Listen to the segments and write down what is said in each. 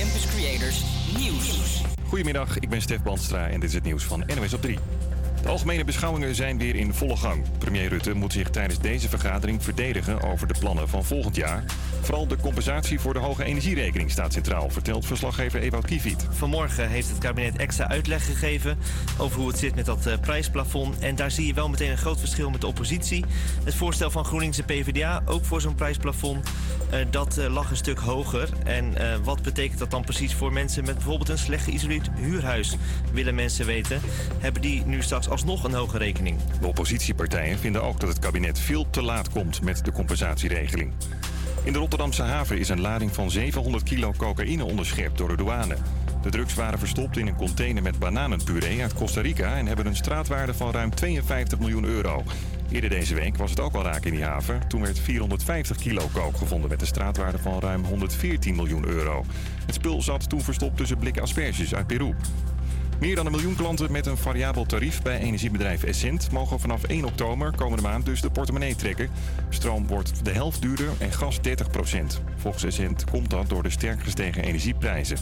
Campus Creators Nieuws. Goedemiddag, ik ben Stef Bandstra en dit is het nieuws van NOS op 3. De algemene beschouwingen zijn weer in volle gang. Premier Rutte moet zich tijdens deze vergadering verdedigen over de plannen van volgend jaar. Vooral de compensatie voor de hoge energierekening staat centraal, vertelt verslaggever Ewout Kieviet. Vanmorgen heeft het kabinet extra uitleg gegeven over hoe het zit met dat uh, prijsplafond. En daar zie je wel meteen een groot verschil met de oppositie. Het voorstel van GroenLinks en PvdA, ook voor zo'n prijsplafond, uh, dat uh, lag een stuk hoger. En wat betekent dat dan precies voor mensen met bijvoorbeeld een slecht geïsoleerd huurhuis? Willen mensen weten. Hebben die nu straks alsnog een hoge rekening? De oppositiepartijen vinden ook dat het kabinet veel te laat komt met de compensatieregeling. In de Rotterdamse haven is een lading van 700 kilo cocaïne onderschept door de douane. De drugs waren verstopt in een container met bananenpuree uit Costa Rica en hebben een straatwaarde van ruim 52 miljoen euro. Eerder deze week was het ook al raak in die haven. Toen werd 450 kilo kook gevonden met een straatwaarde van ruim 114 miljoen euro. Het spul zat toen verstopt tussen blikken asperges uit Peru. Meer dan een miljoen klanten met een variabel tarief bij energiebedrijf Essent mogen vanaf 1 oktober komende maand dus de portemonnee trekken. Stroom wordt de helft duurder en gas 30% Volgens Essent komt dat door de sterk gestegen energieprijzen.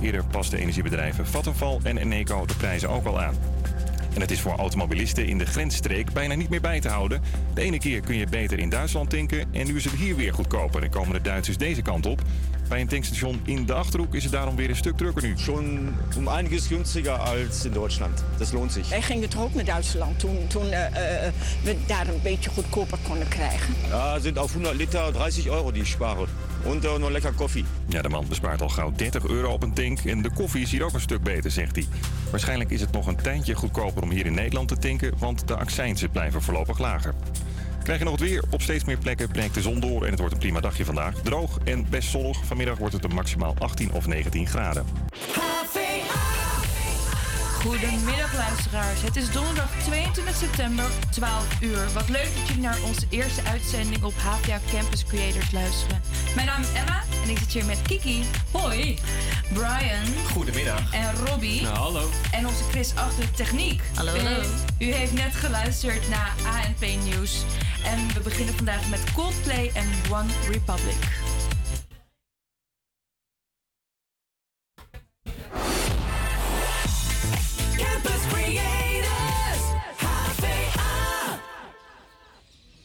Eerder pasten energiebedrijven Vattenfall en Eneco de prijzen ook al aan. En het is voor automobilisten in de grensstreek bijna niet meer bij te houden. De ene keer kun je beter in Duitsland tanken en nu is het hier weer goedkoper en komen de Duitsers deze kant op. Bij een tankstation in de Achterhoek is het daarom weer een stuk drukker nu. Schon um einiges günstiger als in Duitsland. Dat loont zich. Wij gingen toch ook naar Duitsland toen, toen uh, uh, we daar een beetje goedkoper konden krijgen. Ja, zijn op 100 liter 30 euro die sparen. En uh, nog lekker koffie. Ja, de man bespaart al gauw 30 euro op een tank. En de koffie is hier ook een stuk beter, zegt hij. Waarschijnlijk is het nog een tijdje goedkoper om hier in Nederland te tanken, want de accijnsen blijven voorlopig lager. Krijg je nog het weer? Op steeds meer plekken breekt de zon door en het wordt een prima dagje vandaag. Droog en best zonnig. Vanmiddag wordt het een maximaal 18 of 19 graden. Goedemiddag luisteraars. Het is donderdag 22 september, 12 uur. Wat leuk dat jullie naar onze eerste uitzending op HVA Campus Creators luisteren. Mijn naam is Emma en ik zit hier met Kiki. Hoi. Brian. Goedemiddag. En Robbie. Nou, hallo. En onze Chris achter de techniek. Hallo, hallo. U heeft net geluisterd naar ANP Nieuws. En we beginnen vandaag met Coldplay en One Republic.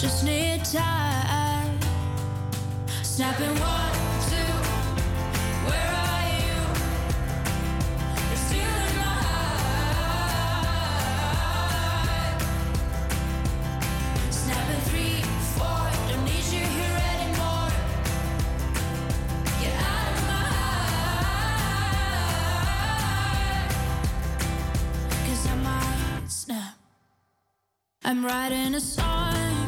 Just need time. Snapping one, two. Where are you? You're my. Snapping three, four. Don't need you here anymore. Get out of my I might snap. I'm writing a song.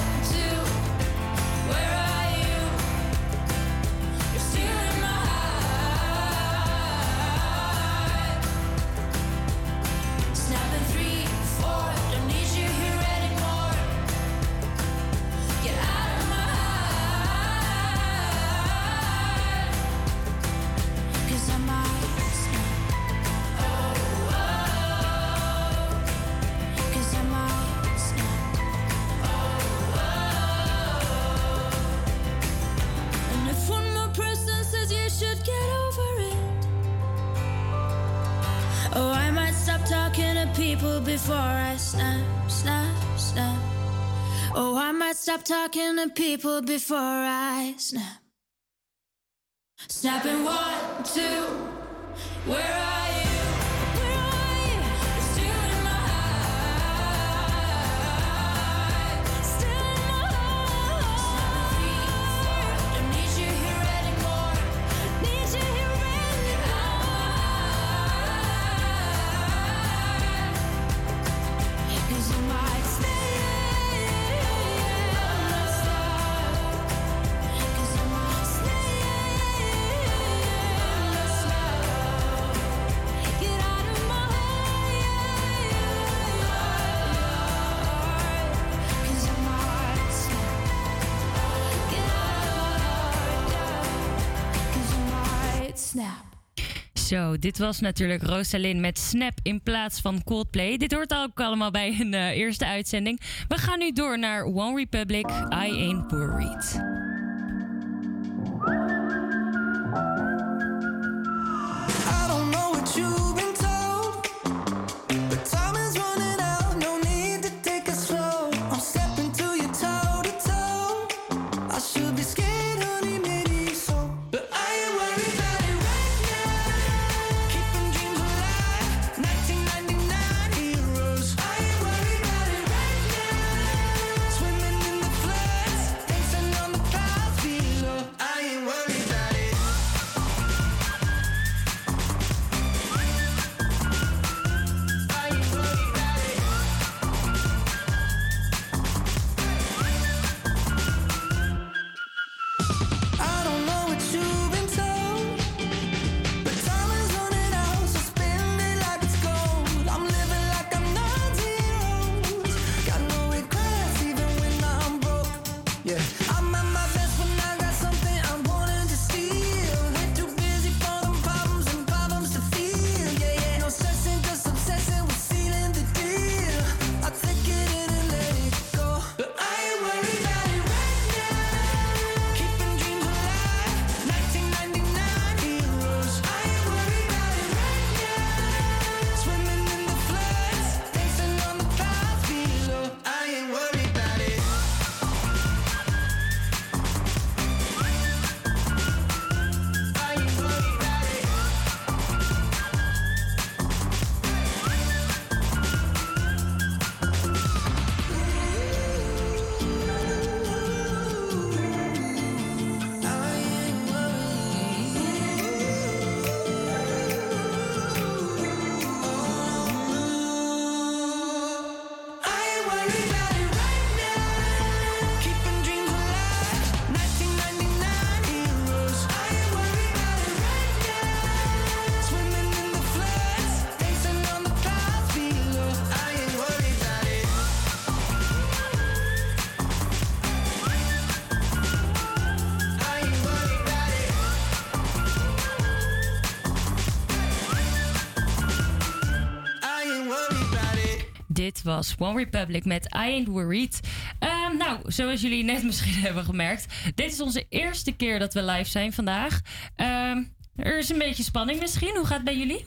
people before I snap. Snapping one, two. Where are you? Dit was natuurlijk Rosalind met Snap in plaats van Coldplay. Dit hoort ook allemaal bij een eh, eerste uitzending. We gaan nu door naar One Republic, I Ain't Worried. Was One Republic met I Ain't Worried. Ehm, nou, zoals jullie net misschien hebben gemerkt, dit is onze eerste keer dat we live zijn vandaag. Ehm, er is een beetje spanning misschien. Hoe gaat het bij jullie?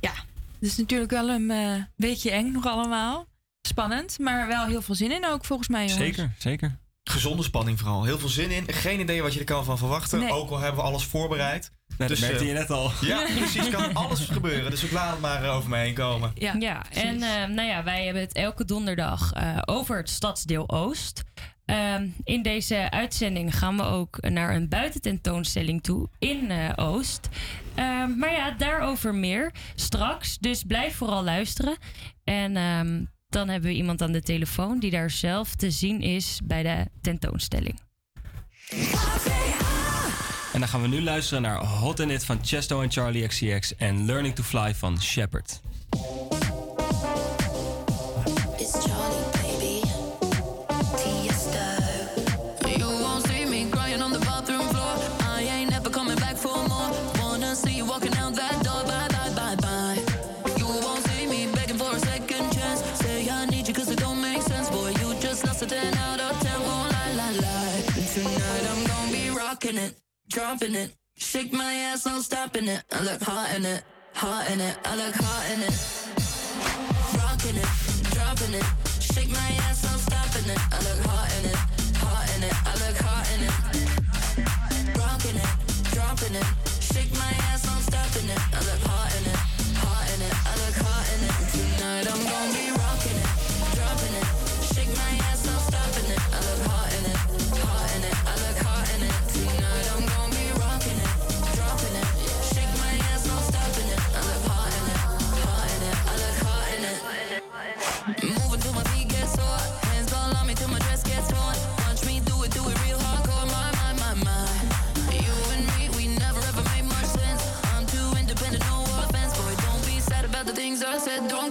Ja, het is natuurlijk wel een eh, beetje eng nog allemaal. Spannend, maar wel heel veel zin in ook volgens mij. Jongens. Zeker, zeker. Gezonde spanning vooral. Heel veel zin in. Geen idee wat je er kan van verwachten. Nee. Ook al hebben we alles voorbereid. Dat merkte eh, je net al. Ja, precies. Kan alles gebeuren. Dus ik laat het maar eh, over me heen komen. Ja, en eh, nou ja, wij hebben het elke donderdag eh, over het stadsdeel Oost. Ehm, in deze uitzending gaan we ook naar een buitententoonstelling toe in eh, Oost. Ehm, maar ja, daarover meer straks. Dus blijf vooral luisteren. En ehm, dan hebben we iemand aan de telefoon die daar zelf te zien is bij de tentoonstelling. En dan gaan we nu luisteren naar Hot in It van Chesto en Charlie XCX en Learning to Fly van Shepard. Dropping it. Shake my ass, no stopping it. I look hot in it, hot in it. I look hot in it. Rocking it, dropping it. Shake my ass, no stopping it. I look hot in it, hot in it. I look hot in it. Rocking it, dropping it. Shake my ass, no stopping it. I look hot in it,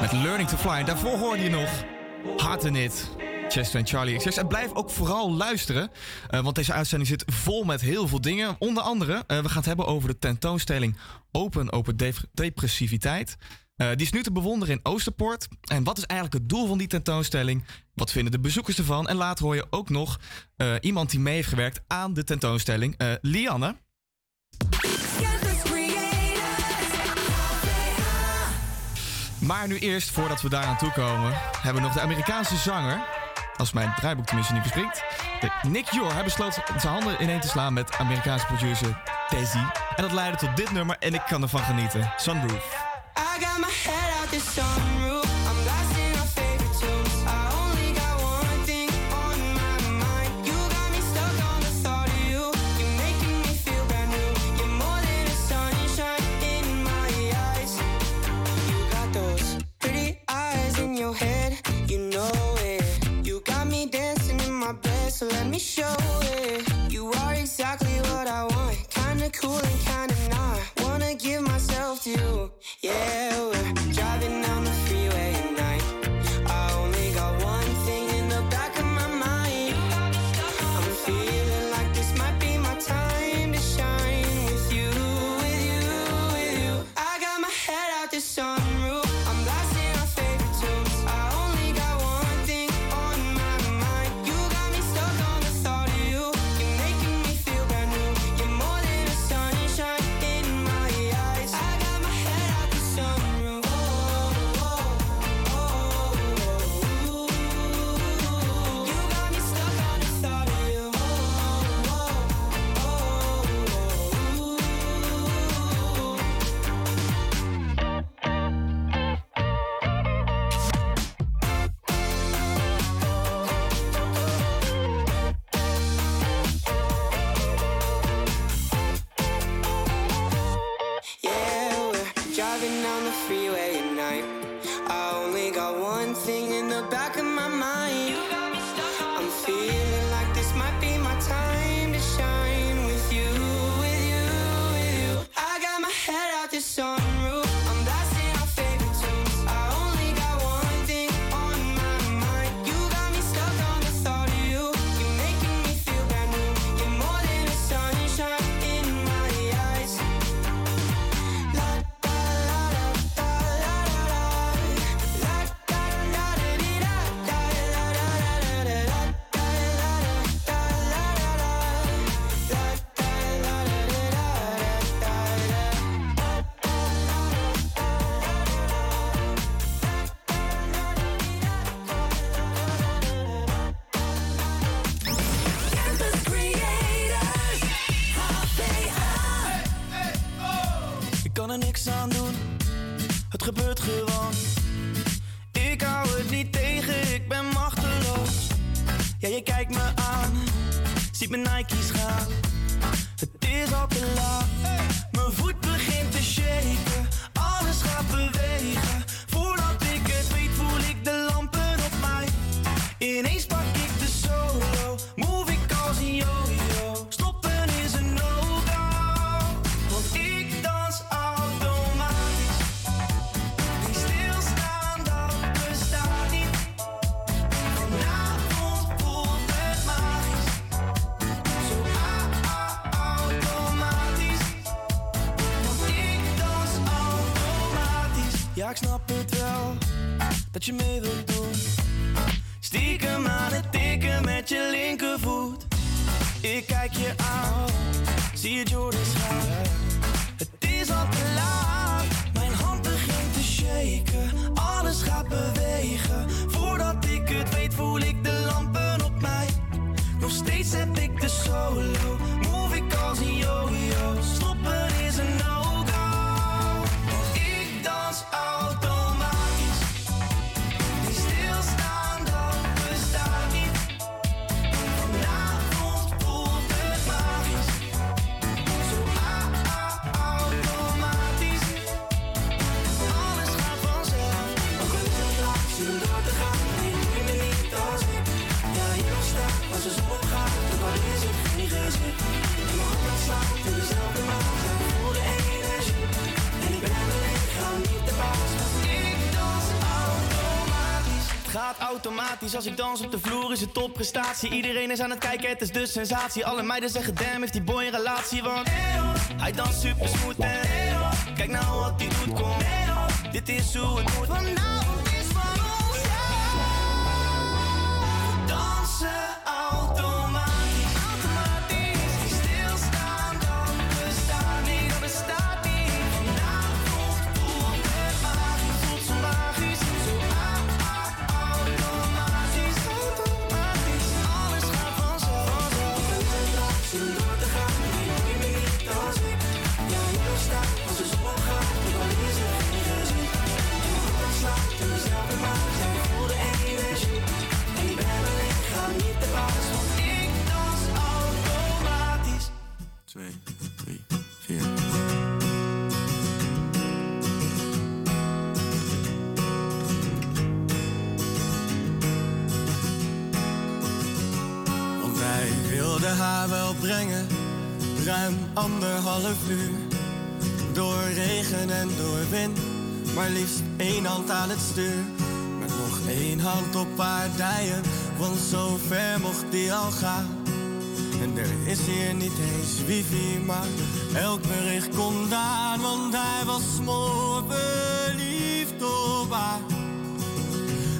Met Learning to Fly. Daarvoor hoor je nog Hard in It. Chester en Charlie XS. En blijf ook vooral luisteren, eh, want deze uitzending zit vol met heel veel dingen. Onder andere, eh, we gaan het hebben over de tentoonstelling Open Open Depressiviteit. Eh, die is nu te bewonderen in Oosterpoort. En wat is eigenlijk het doel van die tentoonstelling? Wat vinden de bezoekers ervan? En later hoor je ook nog iemand die mee heeft gewerkt aan de tentoonstelling, Lianne. Maar nu eerst, voordat we daar aan toe komen, hebben we nog de Amerikaanse zanger. Als mijn draaiboek tenminste niet verspringt, Nick Jor, hij besloot zijn handen ineen te slaan met Amerikaanse producer Desi. En dat leidde tot dit nummer en ik kan ervan genieten. Sunroof. I got my head out sunroof. me show it. said automatisch. Als ik dans op de vloer is het topprestatie. Iedereen is aan het kijken, het is de sensatie. Alle meiden zeggen damn, heeft die boy een relatie? Want hij danst super smooth en kijk nou wat hij doet, kom. Dit is hoe het moet. brengen. Ruim anderhalf uur. Door regen en door wind. Maar liefst één hand aan het stuur. Met nog één hand op haar dijen. Want zo ver mocht die al gaan. En er is hier niet eens wifi, maar elk bericht kon daar, Want hij was mooi verliefd op haar.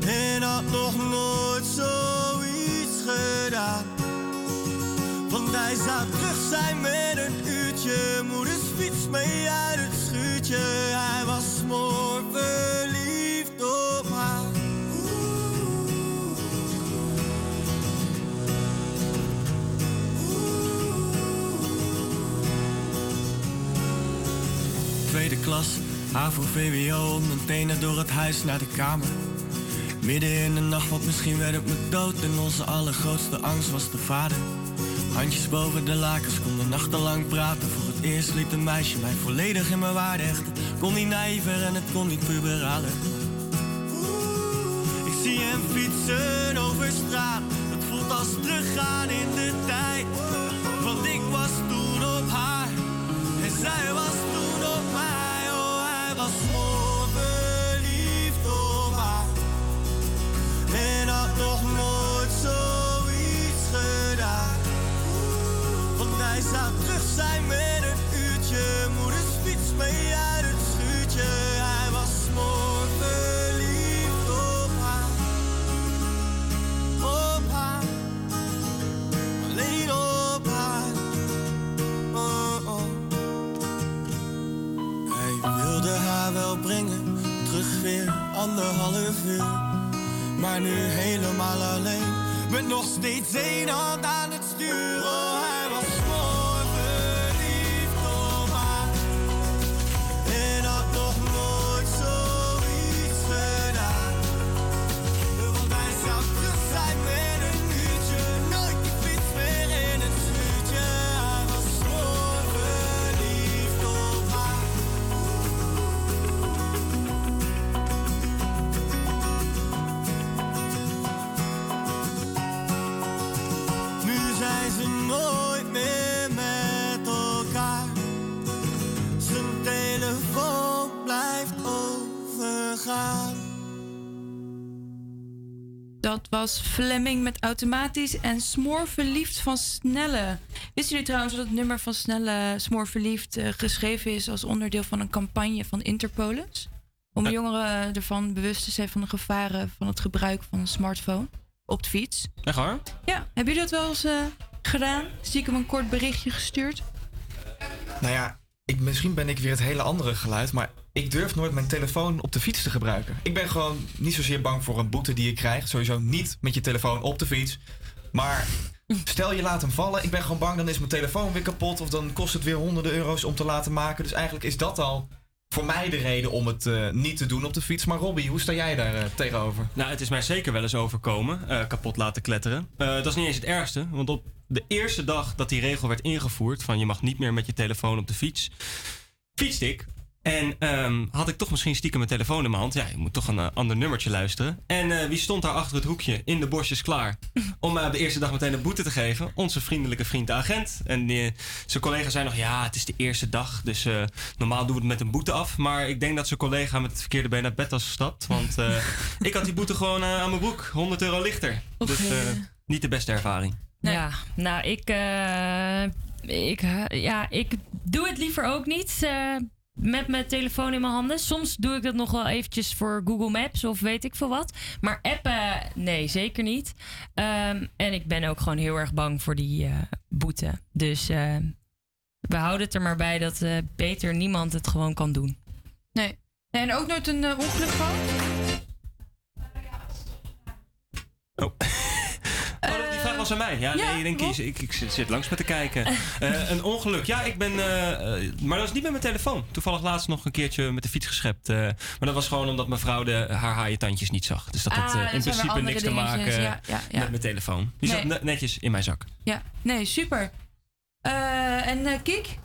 En had nog nooit Hij zou terug zijn met een uurtje. Moeders fiets mee uit het schuurtje. Hij was mooi verliefd op haar. Tweede klas, A voor VWO, meteen door het huis naar de kamer. Midden in de nacht, want misschien werd het me dood en onze allergrootste angst was de vader. Handjes boven de lakens, konden nachtenlang praten. Voor het eerst liet een meisje mij volledig in mijn waarde hechten. Kon niet nijver en het kon niet puberalen. Ik zie hem fietsen over straat, het voelt als teruggaan in de tijd. Zou terug zijn met een uurtje. Moeders fiets mee uit het schuurtje. Hij was mooi verliefd op haar. Op haar. Alleen op haar. Oh, oh. Hij wilde haar wel brengen. Terug weer anderhalf uur. Maar nu helemaal alleen. Met nog steeds één hand aan het stuur. Dat was Fleming met automatisch en Smoor Verliefd van Snelle. Wisten jullie trouwens dat het nummer van Snelle Smoor Verliefd eh, geschreven is als onderdeel van een campagne van Interpolis? Om jongeren ervan bewust te zijn van de gevaren van het gebruik van een smartphone op de fiets. Echt waar? Ja, hebben jullie dat wel eens eh, gedaan? Stiekem een kort berichtje gestuurd? Nou ja, ik, misschien ben ik weer het hele andere geluid, maar ik durf nooit mijn telefoon op de fiets te gebruiken. Ik ben gewoon niet zozeer bang voor een boete die je krijgt. Sowieso niet met je telefoon op de fiets. Maar stel je laat hem vallen, ik ben gewoon bang, dan is mijn telefoon weer kapot. Of dan kost het weer honderden euro's om te laten maken. Dus eigenlijk is dat al voor mij de reden om het eh, niet te doen op de fiets. Maar Robbie, hoe sta jij daar eh, tegenover? Nou, het is mij zeker wel eens overkomen. eh, kapot laten kletteren. Dat is niet eens het ergste. Want op de eerste dag dat die regel werd ingevoerd... van je mag niet meer met je telefoon op de fiets... fietste ik. En ehm, had ik toch misschien stiekem mijn telefoon in mijn hand. Ja, je moet toch een eh, ander nummertje luisteren. En eh, wie stond daar achter het hoekje in de bosjes klaar... om mij op de eerste dag meteen een boete te geven? Onze vriendelijke vriend de agent. En zijn collega zei nog... ja, het is de eerste dag, dus eh, normaal doen we het met een boete af. Maar ik denk dat zijn collega met het verkeerde been naar bed was gestapt. Want eh, ik had die boete gewoon eh, aan mijn broek. 100 euro lichter. Dus eh, niet de beste ervaring. Ja, nou, ik, eh, ik, eh, ja, ik doe het liever ook niet eh, met mijn telefoon in mijn handen. Soms doe ik dat nog wel eventjes voor Google Maps of weet ik veel wat. Maar appen, nee, zeker niet. Ehm, en ik ben ook gewoon heel erg bang voor die eh, boete. Dus eh, we houden het er maar bij dat eh, beter niemand het gewoon kan doen. Nee. nee en ook nooit een ongeluk gehad? Oh, was aan mij. Ja, nee, ik denk, ik, ik, ik zit, langs me te kijken. Eh, een ongeluk. Ja, ik ben. eh, maar dat was niet met mijn telefoon. Toevallig laatst nog een keertje met de fiets geschept. eh, maar dat was gewoon omdat mijn vrouw de, haar haaientandjes niet zag. Dus dat had Ah, in principe niks te maken Ja, ja, ja. met mijn telefoon. Die zat ne- netjes in mijn zak. Ja, nee, super. Eh, en eh Kiek?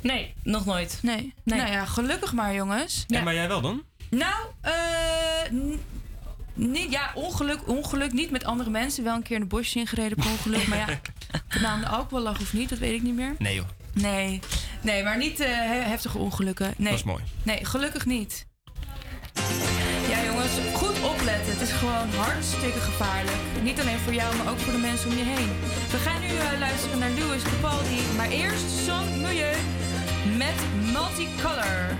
Nee, nog nooit. Nee. Nou ja, gelukkig maar, jongens. Ja. maar jij wel dan? Nou, eh. Ja, ongeluk, ongeluk. Niet met andere mensen. Wel een keer in de bosjes ingereden per ongeluk. maar ja, nou aan de alcohol lag of niet, dat weet ik niet meer. Nee joh. Nee, nee maar niet eh, he- heftige ongelukken. Nee. Dat is mooi. Nee, gelukkig niet. Ja, jongens, goed opletten. Het is gewoon hartstikke gevaarlijk. Niet alleen voor jou, maar ook voor de mensen om je heen. We gaan nu eh, luisteren naar Louis Capaldi. Maar eerst Son Milieu met Multicolor.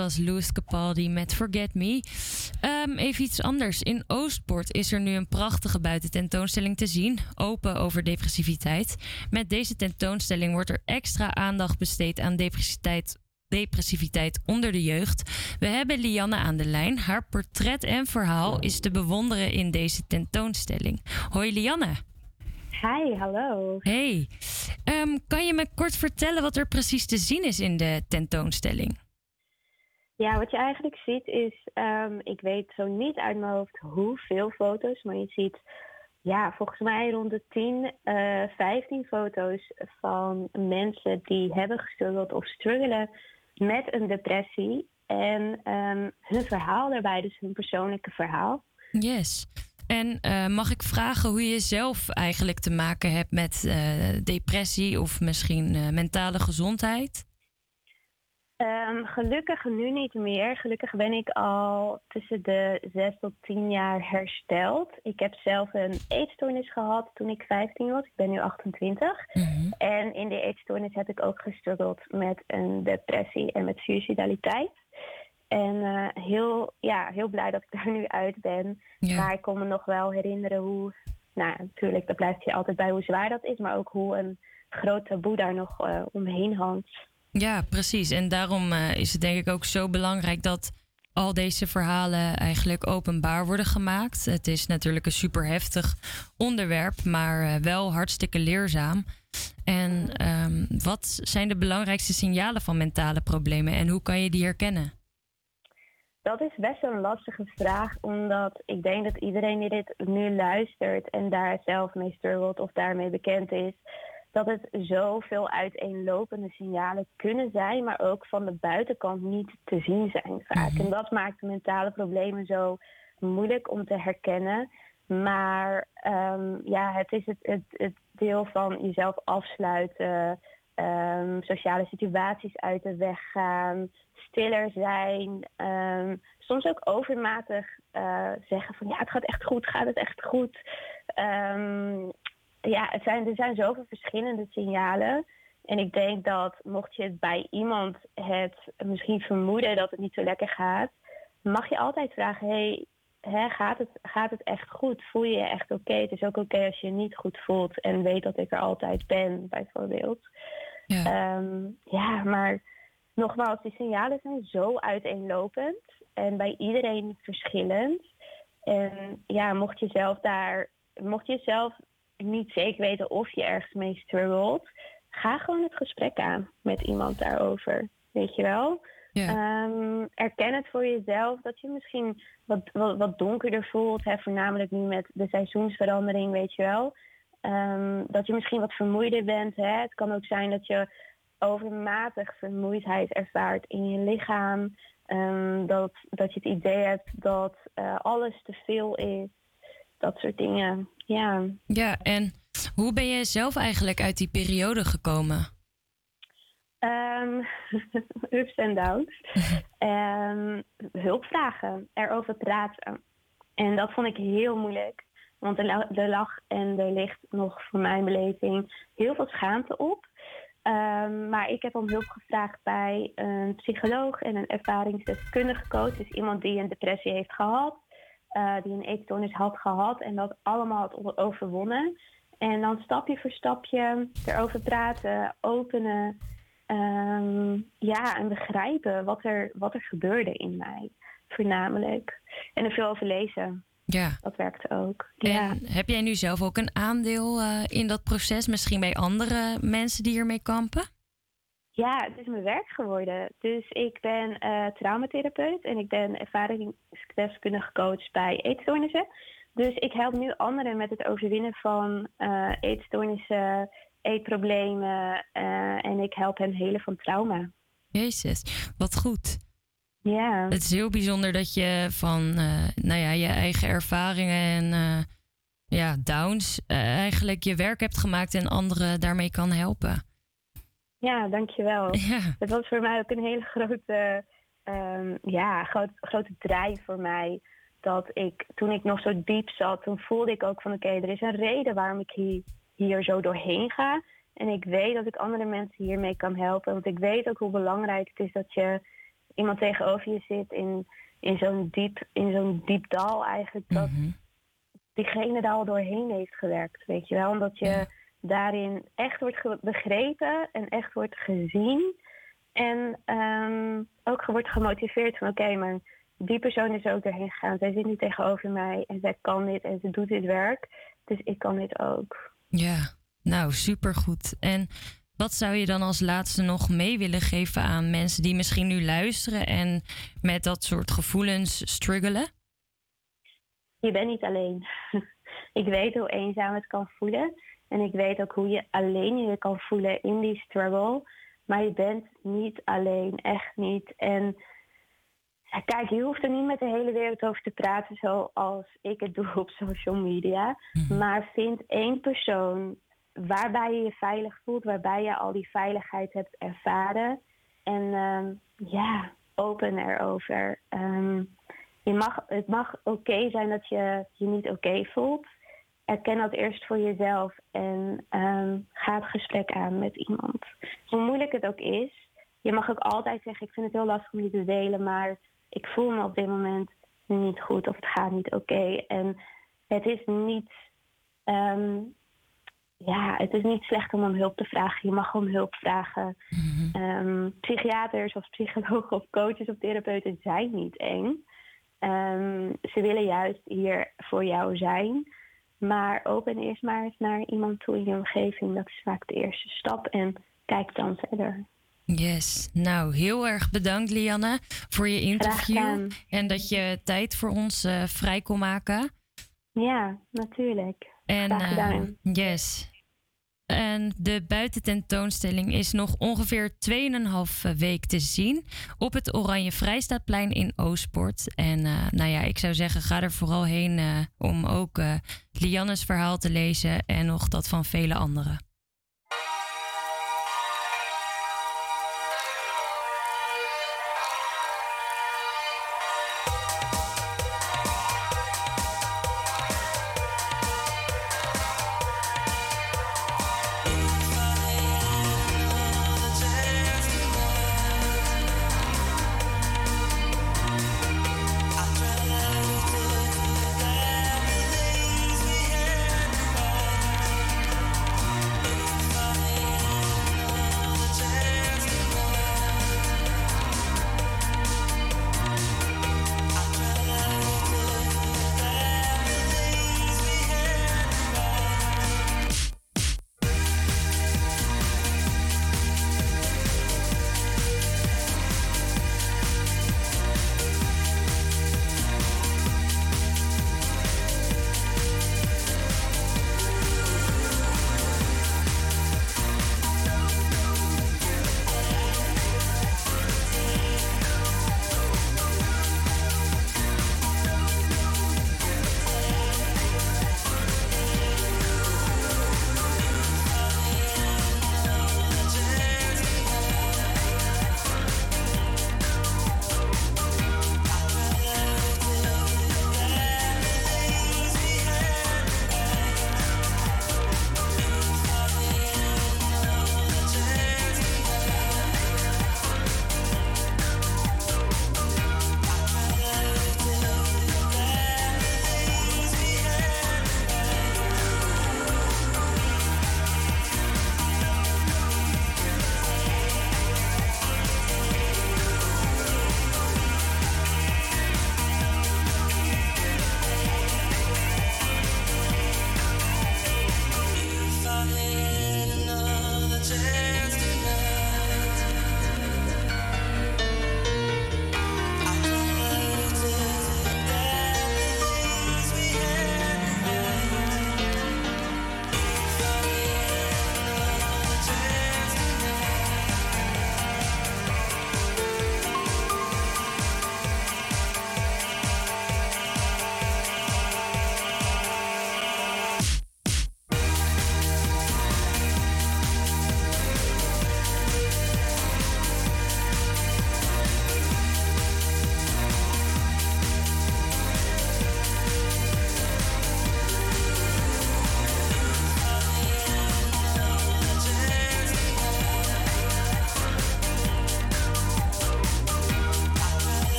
Was Louis Capaldi met Forget Me. Ehm, even iets anders. In Oostport is er nu een prachtige buitententoonstelling te zien. Open over depressiviteit. Met deze tentoonstelling wordt er extra aandacht besteed aan depressiviteit, depressiviteit onder de jeugd. We hebben Lianne aan de lijn. Haar portret en verhaal is te bewonderen in deze tentoonstelling. Hoi Lianne. Hi, hallo. Hey. Ehm, kan je me kort vertellen wat er precies te zien is in de tentoonstelling? Ja, wat je eigenlijk ziet is, ehm, ik weet zo niet uit mijn hoofd hoeveel foto's, maar je ziet ja, volgens mij rond de 10, eh 15 foto's van mensen die hebben gestruggeld of struggelen met een depressie. En ehm, hun verhaal daarbij, dus hun persoonlijke verhaal. Yes. En eh, mag ik vragen hoe je zelf eigenlijk te maken hebt met eh, depressie of misschien eh, mentale gezondheid? Ehm, gelukkig nu niet meer. Gelukkig ben ik al tussen de 6 tot 10 jaar hersteld. Ik heb zelf een eetstoornis gehad toen ik 15 was. Ik ben nu 28. En in die eetstoornis heb ik ook gestruggeld met een depressie en met suicidaliteit. En eh, heel, ja, heel blij dat ik daar nu uit ben. Maar ik kon me nog wel herinneren hoe... Nou, natuurlijk, dat blijft je altijd bij hoe zwaar dat is. Maar ook hoe een groot taboe daar nog eh, omheen hangt. Ja, precies. En daarom eh, is het denk ik ook zo belangrijk dat al deze verhalen eigenlijk openbaar worden gemaakt. Het is natuurlijk een super heftig onderwerp, maar eh, wel hartstikke leerzaam. En ehm, wat zijn de belangrijkste signalen van mentale problemen en hoe kan je die herkennen? Dat is best een lastige vraag, omdat ik denk dat iedereen die dit nu luistert en daar zelf mee struggelt of daarmee bekend is, dat het zoveel uiteenlopende signalen kunnen zijn, maar ook van de buitenkant niet te zien zijn vaak. En dat maakt de mentale problemen zo moeilijk om te herkennen. Maar ehm, ja, het is het, het, het deel van jezelf afsluiten, ehm, sociale situaties uit de weg gaan, stiller zijn, ehm, soms ook overmatig eh, zeggen van ja, het gaat echt goed, gaat het echt goed. Ehm, ja, het zijn, er zijn zoveel verschillende signalen. En ik denk dat mocht je het bij iemand het misschien vermoeden dat het niet zo lekker gaat, mag je altijd vragen: hey, hè, gaat, het, gaat het echt goed? Voel je je echt oké? Het is ook oké als je je niet goed voelt en weet dat ik er altijd ben, bijvoorbeeld. Ja, ja maar nogmaals, die signalen zijn zo uiteenlopend en bij iedereen verschillend. En ja, mocht je zelf daar, mocht je zelf niet zeker weten of je ergens mee struggelt, ga gewoon het gesprek aan met iemand daarover. Weet je wel? Ehm, erken het voor jezelf dat je misschien wat, wat, wat donkerder voelt, hè, voornamelijk nu met de seizoensverandering, weet je wel. Ehm, dat je misschien wat vermoeider bent. Hè. Het kan ook zijn dat je overmatig vermoeidheid ervaart in je lichaam. Ehm, dat, dat je het idee hebt dat eh, alles te veel is. Dat soort dingen. Ja. Ja, en hoe ben je zelf eigenlijk uit die periode gekomen? Ehm, ups en downs. Ehm, hulp vragen, erover praten. En dat vond ik heel moeilijk. Want er, er lag en er ligt nog voor mijn beleving heel veel schaamte op. Ehm, maar ik heb om hulp gevraagd bij een psycholoog en een ervaringsdeskundige coach. Dus iemand die een depressie heeft gehad, eh, die een eetstoornis had gehad en dat allemaal had overwonnen. En dan stapje voor stapje erover praten, openen. ehm, ja, en begrijpen wat er, wat er gebeurde in mij, voornamelijk. En er veel over lezen. Ja. Dat werkte ook. En heb jij nu zelf ook een aandeel eh, in dat proces? Misschien bij andere mensen die hiermee kampen? Ja, het is mijn werk geworden. Dus ik ben eh, traumatherapeut en ik ben ervaringsdeskundige coach bij eetstoornissen. Dus ik help nu anderen met het overwinnen van eh, eetstoornissen, eetproblemen eh, en ik help hen helen van trauma. Jezus, wat goed. Ja. Het is heel bijzonder dat je van nou ja, je eigen ervaringen en ja, downs eigenlijk je werk hebt gemaakt en anderen daarmee kan helpen. Ja, dankjewel. Ja. Het was voor mij ook een hele grote, ehm, ja, groot, grote drijf voor mij. Dat ik, toen ik nog zo diep zat, toen voelde ik ook van oké, er is een reden waarom ik hier, hier zo doorheen ga. En ik weet dat ik andere mensen hiermee kan helpen. Want ik weet ook hoe belangrijk het is dat je iemand tegenover je zit in, in zo'n diep, in zo'n diep dal eigenlijk, dat diegene daar al doorheen heeft gewerkt, weet je wel. Omdat je daarin echt wordt begrepen en echt wordt gezien. En ehm, ook wordt gemotiveerd van oké, maar die persoon is ook doorheen gegaan. Zij zit nu tegenover mij en zij kan dit en ze doet dit werk. Dus ik kan dit ook. Ja, nou supergoed. En wat zou je dan als laatste nog mee willen geven aan mensen die misschien nu luisteren en met dat soort gevoelens struggelen? Je bent niet alleen. ik weet hoe eenzaam het kan voelen. En ik weet ook hoe je alleen je kan voelen in die struggle. Maar je bent niet alleen, echt niet. En kijk, je hoeft er niet met de hele wereld over te praten zoals ik het doe op social media. Maar vind één persoon waarbij je je veilig voelt, waarbij je al die veiligheid hebt ervaren. En ehm, ja, open erover. Ehm, je mag, het mag oké zijn dat je je niet oké voelt. Erken dat eerst voor jezelf en ehm, ga het gesprek aan met iemand. Hoe moeilijk het ook is, je mag ook altijd zeggen: Ik vind het heel lastig om je te delen, maar ik voel me op dit moment niet goed of het gaat niet oké. En het is niet, ehm, ja, het is niet slecht om om hulp te vragen. Je mag om hulp vragen. Ehm, psychiaters of psychologen of coaches of therapeuten zijn niet eng. Ze willen juist hier voor jou zijn. Maar open eerst maar eens naar iemand toe in je omgeving. Dat is vaak de eerste stap. En kijk dan verder. Yes. Nou, heel erg bedankt, Lianne, voor je interview. En dat je tijd voor ons eh, vrij kon maken. Ja, natuurlijk. En, gedaan. yes. En de buitententoonstelling is nog ongeveer 2,5 week te zien op het Oranje Vrijstaatplein in Oostport. En eh, nou ja, ik zou zeggen, ga er vooral heen eh, om ook eh, Lianne's verhaal te lezen en nog dat van vele anderen.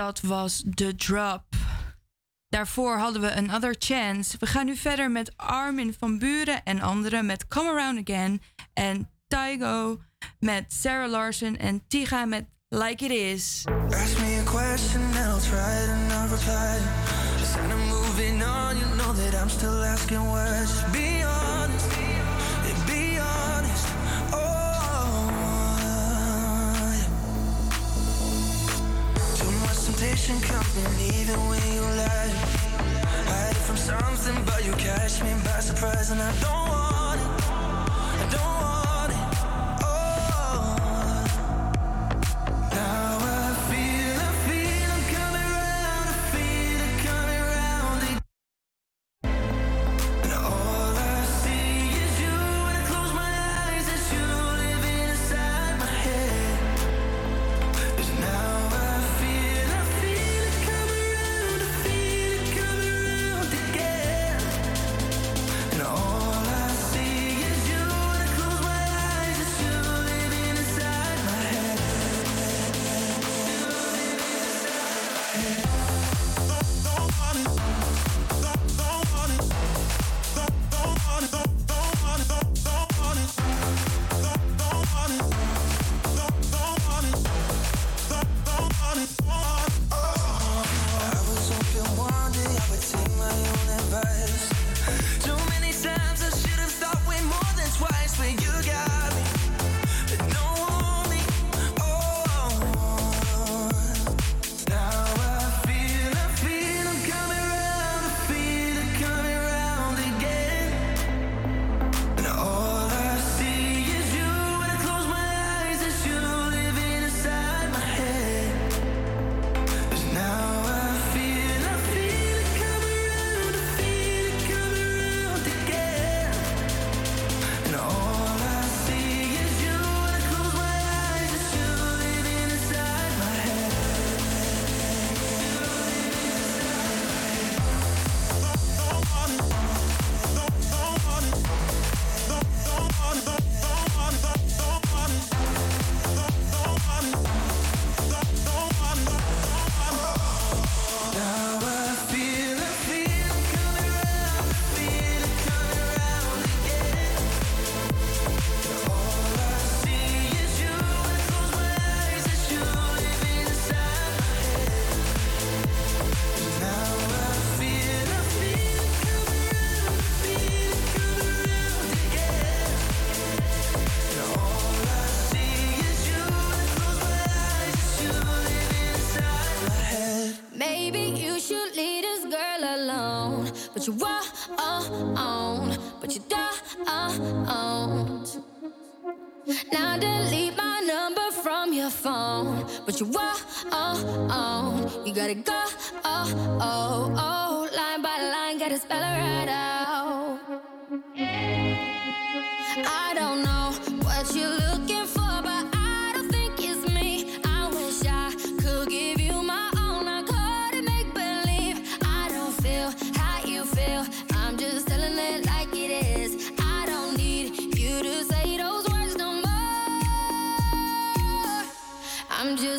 dat was The Drop. Daarvoor hadden we Another Chance. We gaan nu verder met Armin van Buren en anderen met Come Around Again. En Tygo met Sarah Larson en Tiga met Like It Is. Ask me a question and I'll try to I'll reply. Just kind of moving on, you know that I'm still asking words. Beyond temptation coming either way you lie. Hide from something, but you catch me by surprise, and I don't want.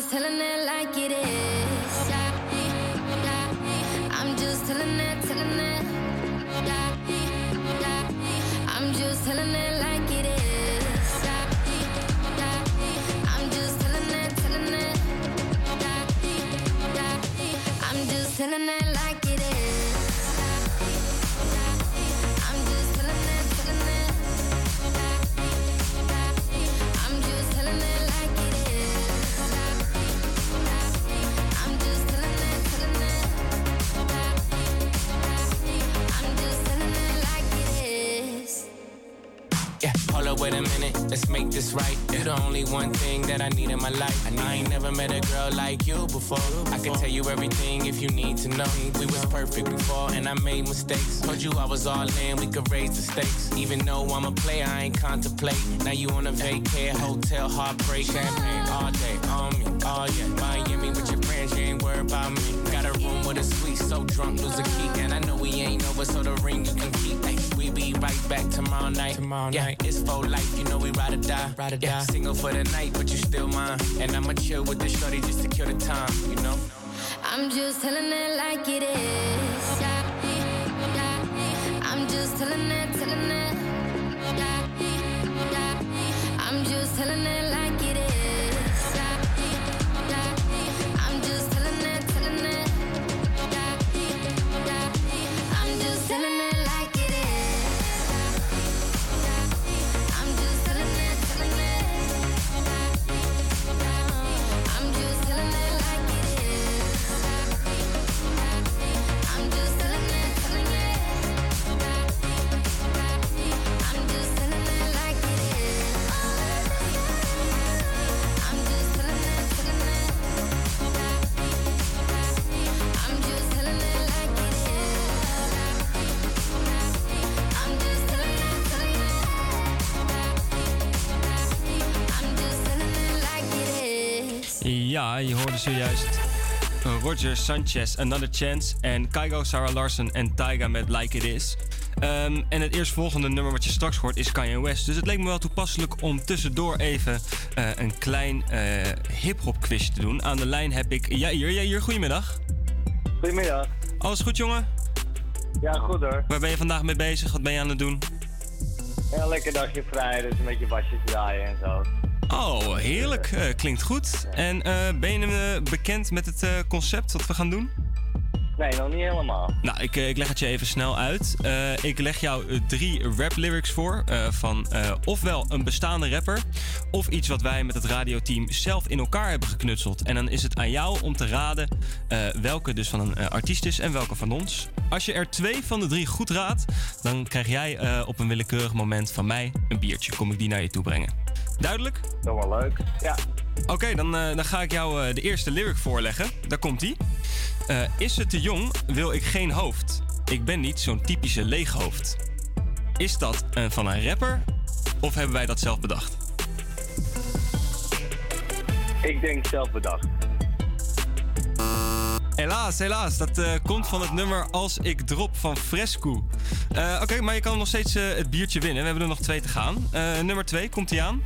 I'm just telling it let's make this right. You're the only one thing that I need in my life. I ain't never met a girl like you before. I can tell you everything if you need to know. We was perfect before, and I made mistakes. Told you I was all in, we could raise the stakes. Even though I'm a player, I ain't contemplate. Now you on a vacay, hotel, heartbreak, champagne all day, on me, oh yeah. Miami with your friends, you ain't worried about me. Got a room with a suite, so drunk, lose a key. And I know we ain't over, so the ring you can keep. Be right back tomorrow night. Tomorrow yeah, night. it's for life, you know we ride or die. Ride or yeah, die. Single for the night, but you still mine. And I'ma chill with the shorty just to kill the time, you know? I'm just telling it like it is. I'm just telling it, telling it. I'm just telling it like Ja, je hoorde zojuist Roger Sanchez, Another Chance. En Kaigo, Sarah Larson en Taiga met Like It Is. Ehm, en het eerstvolgende nummer wat je straks hoort is Kanye West. Dus het leek me wel toepasselijk om tussendoor even eh, een klein eh hip-hop quiz te doen. Aan de lijn heb ik Jair. Jair, goedemiddag. Goedemiddag. Alles goed, jongen? Ja, goed hoor. Waar ben je vandaag mee bezig? Wat ben je aan het doen? Ja, lekker dagje vrij, dus een beetje basjes draaien en zo. Oh, heerlijk. Eh, klinkt goed. En eh, ben je eh, bekend met het concept wat we gaan doen? Nee, nog niet helemaal. Nou, ik, ik leg het je even snel uit. Ik leg jou drie rap lyrics voor. van ofwel een bestaande rapper. Of iets wat wij met het radioteam zelf in elkaar hebben geknutseld. En dan is het aan jou om te raden welke dus van een artiest is en welke van ons. Als je er twee van de drie goed raadt, dan krijg jij op een willekeurig moment van mij een biertje. Kom ik die naar je toe brengen. Duidelijk? Dat wel leuk. Ja. Oké, dan, eh, dan ga ik jou eh, de eerste lyric voorleggen. Daar komt ie. Eh, is het te jong, wil ik geen hoofd. Ik ben niet zo'n typische leeghoofd. Is dat van een rapper of hebben wij dat zelf bedacht? Ik denk zelf bedacht. Helaas, helaas. Dat eh, komt van het nummer Als ik drop van Fresco. Eh, Oké, maar je kan nog steeds eh, het biertje winnen. We hebben er nog twee te gaan. Nummer twee komt hij aan.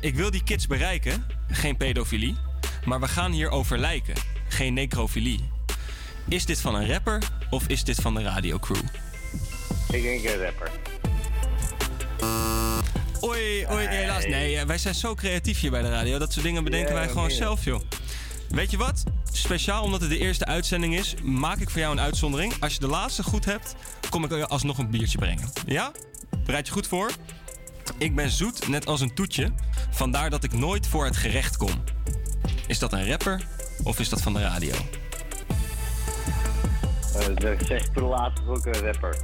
Ik wil die kids bereiken. Geen pedofilie. Maar we gaan hierover lijken. Geen necrofilie. Is dit van een rapper of is dit van de radiocrew? Ik denk een rapper. Oei, oei, helaas. Nee, wij zijn zo creatief hier bij de radio. Dat soort dingen bedenken wij gewoon zelf, joh. Weet je wat? Speciaal omdat het de eerste uitzending is, maak ik voor jou een uitzondering. Als je de laatste goed hebt, kom ik alsnog een biertje brengen. Ja? Bereid je goed voor? Ik ben zoet, net als een toetje. Vandaar dat ik nooit voor het gerecht kom. Is dat een rapper of is dat van de radio? Uh, zeg de laatste ook een rapper.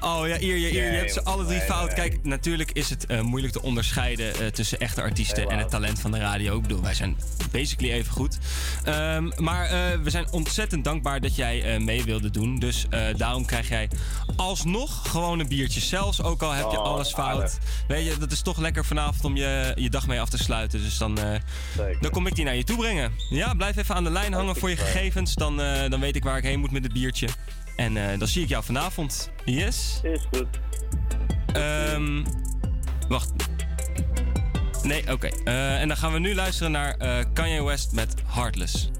Oh ja, hier, hier, hier. je hebt ze alle drie fout. Kijk, natuurlijk is het eh, moeilijk te onderscheiden eh, tussen echte artiesten en het talent van de radio. Ik bedoel, wij zijn basically even goed. Ehm, maar eh, we zijn ontzettend dankbaar dat jij mee wilde doen. Dus daarom krijg jij alsnog gewoon een biertje. Zelfs ook al heb je Oh, alles fout. aardig. Weet je, dat is toch lekker vanavond om je, je dag mee af te sluiten. Dus dan, dan kom ik die naar je toe brengen. Ja, blijf even aan de lijn hangen voor je gegevens. Dan, dan weet ik waar ik heen moet met het biertje. En eh, dan zie ik jou vanavond. Yes? Is goed. Ehm, wacht. Nee, oké. Eh, en dan gaan we nu luisteren naar eh, Kanye West met Heartless.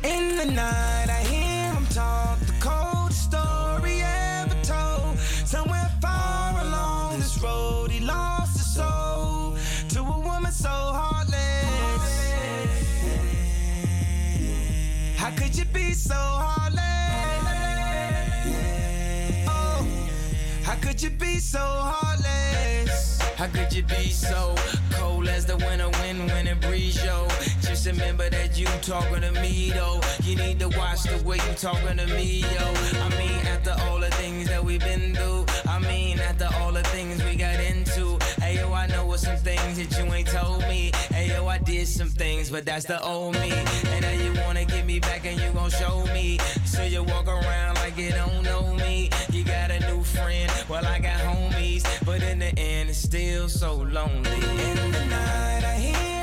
In the night, I hear him talk the coldest story ever told. Somewhere far along this road, he lost his soul to a woman so heartless. How could you be so heartless? Oh, how could you be so heartless? How could you be so cold as the winter wind when it breeze, yo? Just remember that you talking to me, though. You need to watch the way you talking to me, yo. I mean, after all the things that we've been through, I mean, after all the things we got into. I know some things that you ain't told me. Hey, yo, I did some things, but that's the old me. And now you wanna get me back and you gon' show me. So you walk around like you don't know me. You got a new friend, well, I got homies. But in the end, it's still so lonely. In the night, I hear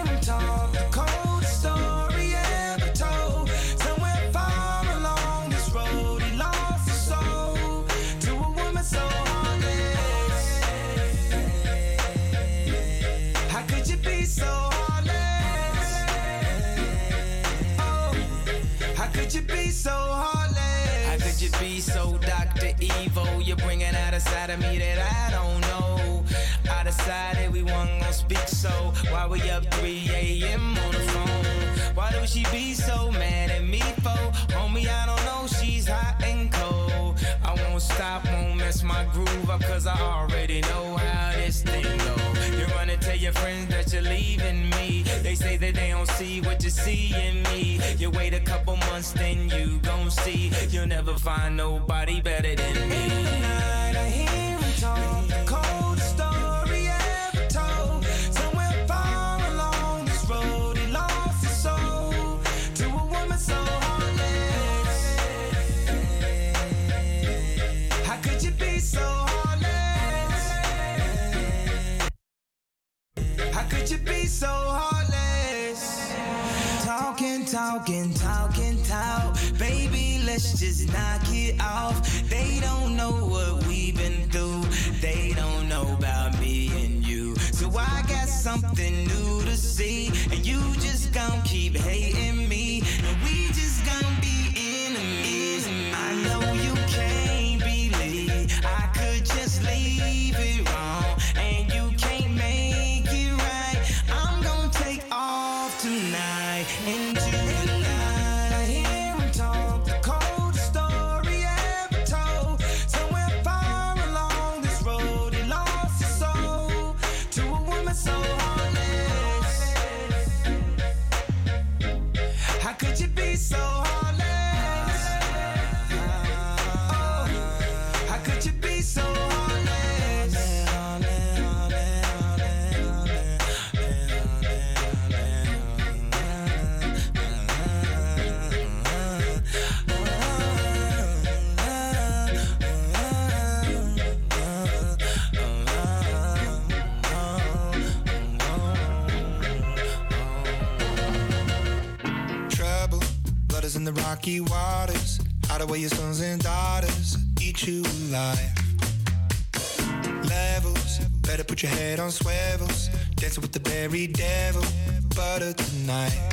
so heartless? How could you be so Dr. Evil? You're bringing out a side of me that I don't know. I decided we weren't gonna speak, so why we up 3 a.m. on the phone? Why do she be so mad at me for? Homie, I don't know, she's hot stop, won't mess my groove up, cause I already know how this thing go. You run and tell your friends that you're leaving me. They say that they don't see what you see in me. You wait a couple months, then you gon' see. You'll never find nobody better than me. Night, I hear him talk Could you be so heartless? Talking, talking, talking, talk. Baby, let's just knock it off. They don't know what we've been through. They don't know about me and you. So I got something new to see. And you just gon' keep hating rocky waters. Of where your sons and daughters eat you alive. Levels, better put your head on swivels. Dancing with the very devil, butter tonight.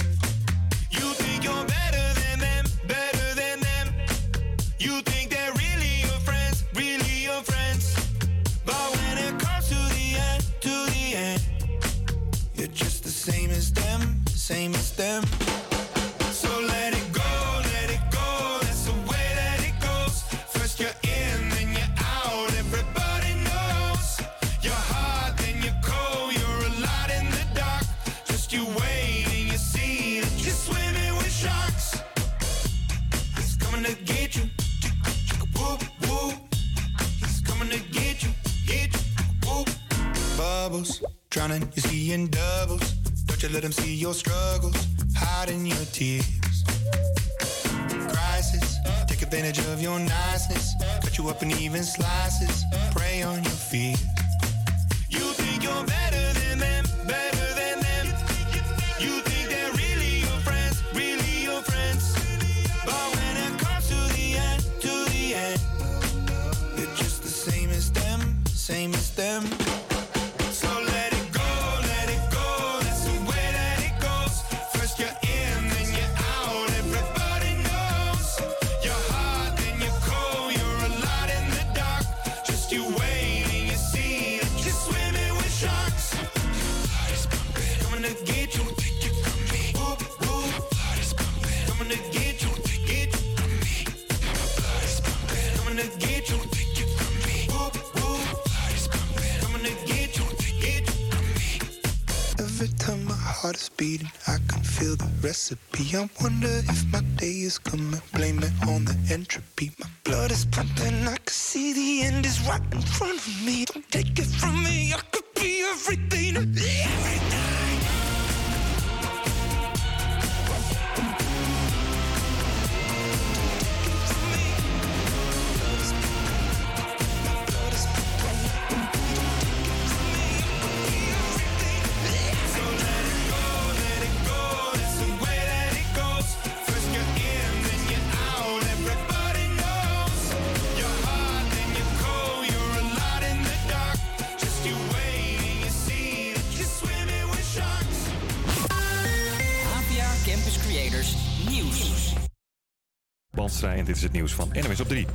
En dit is het nieuws van NOS op 3.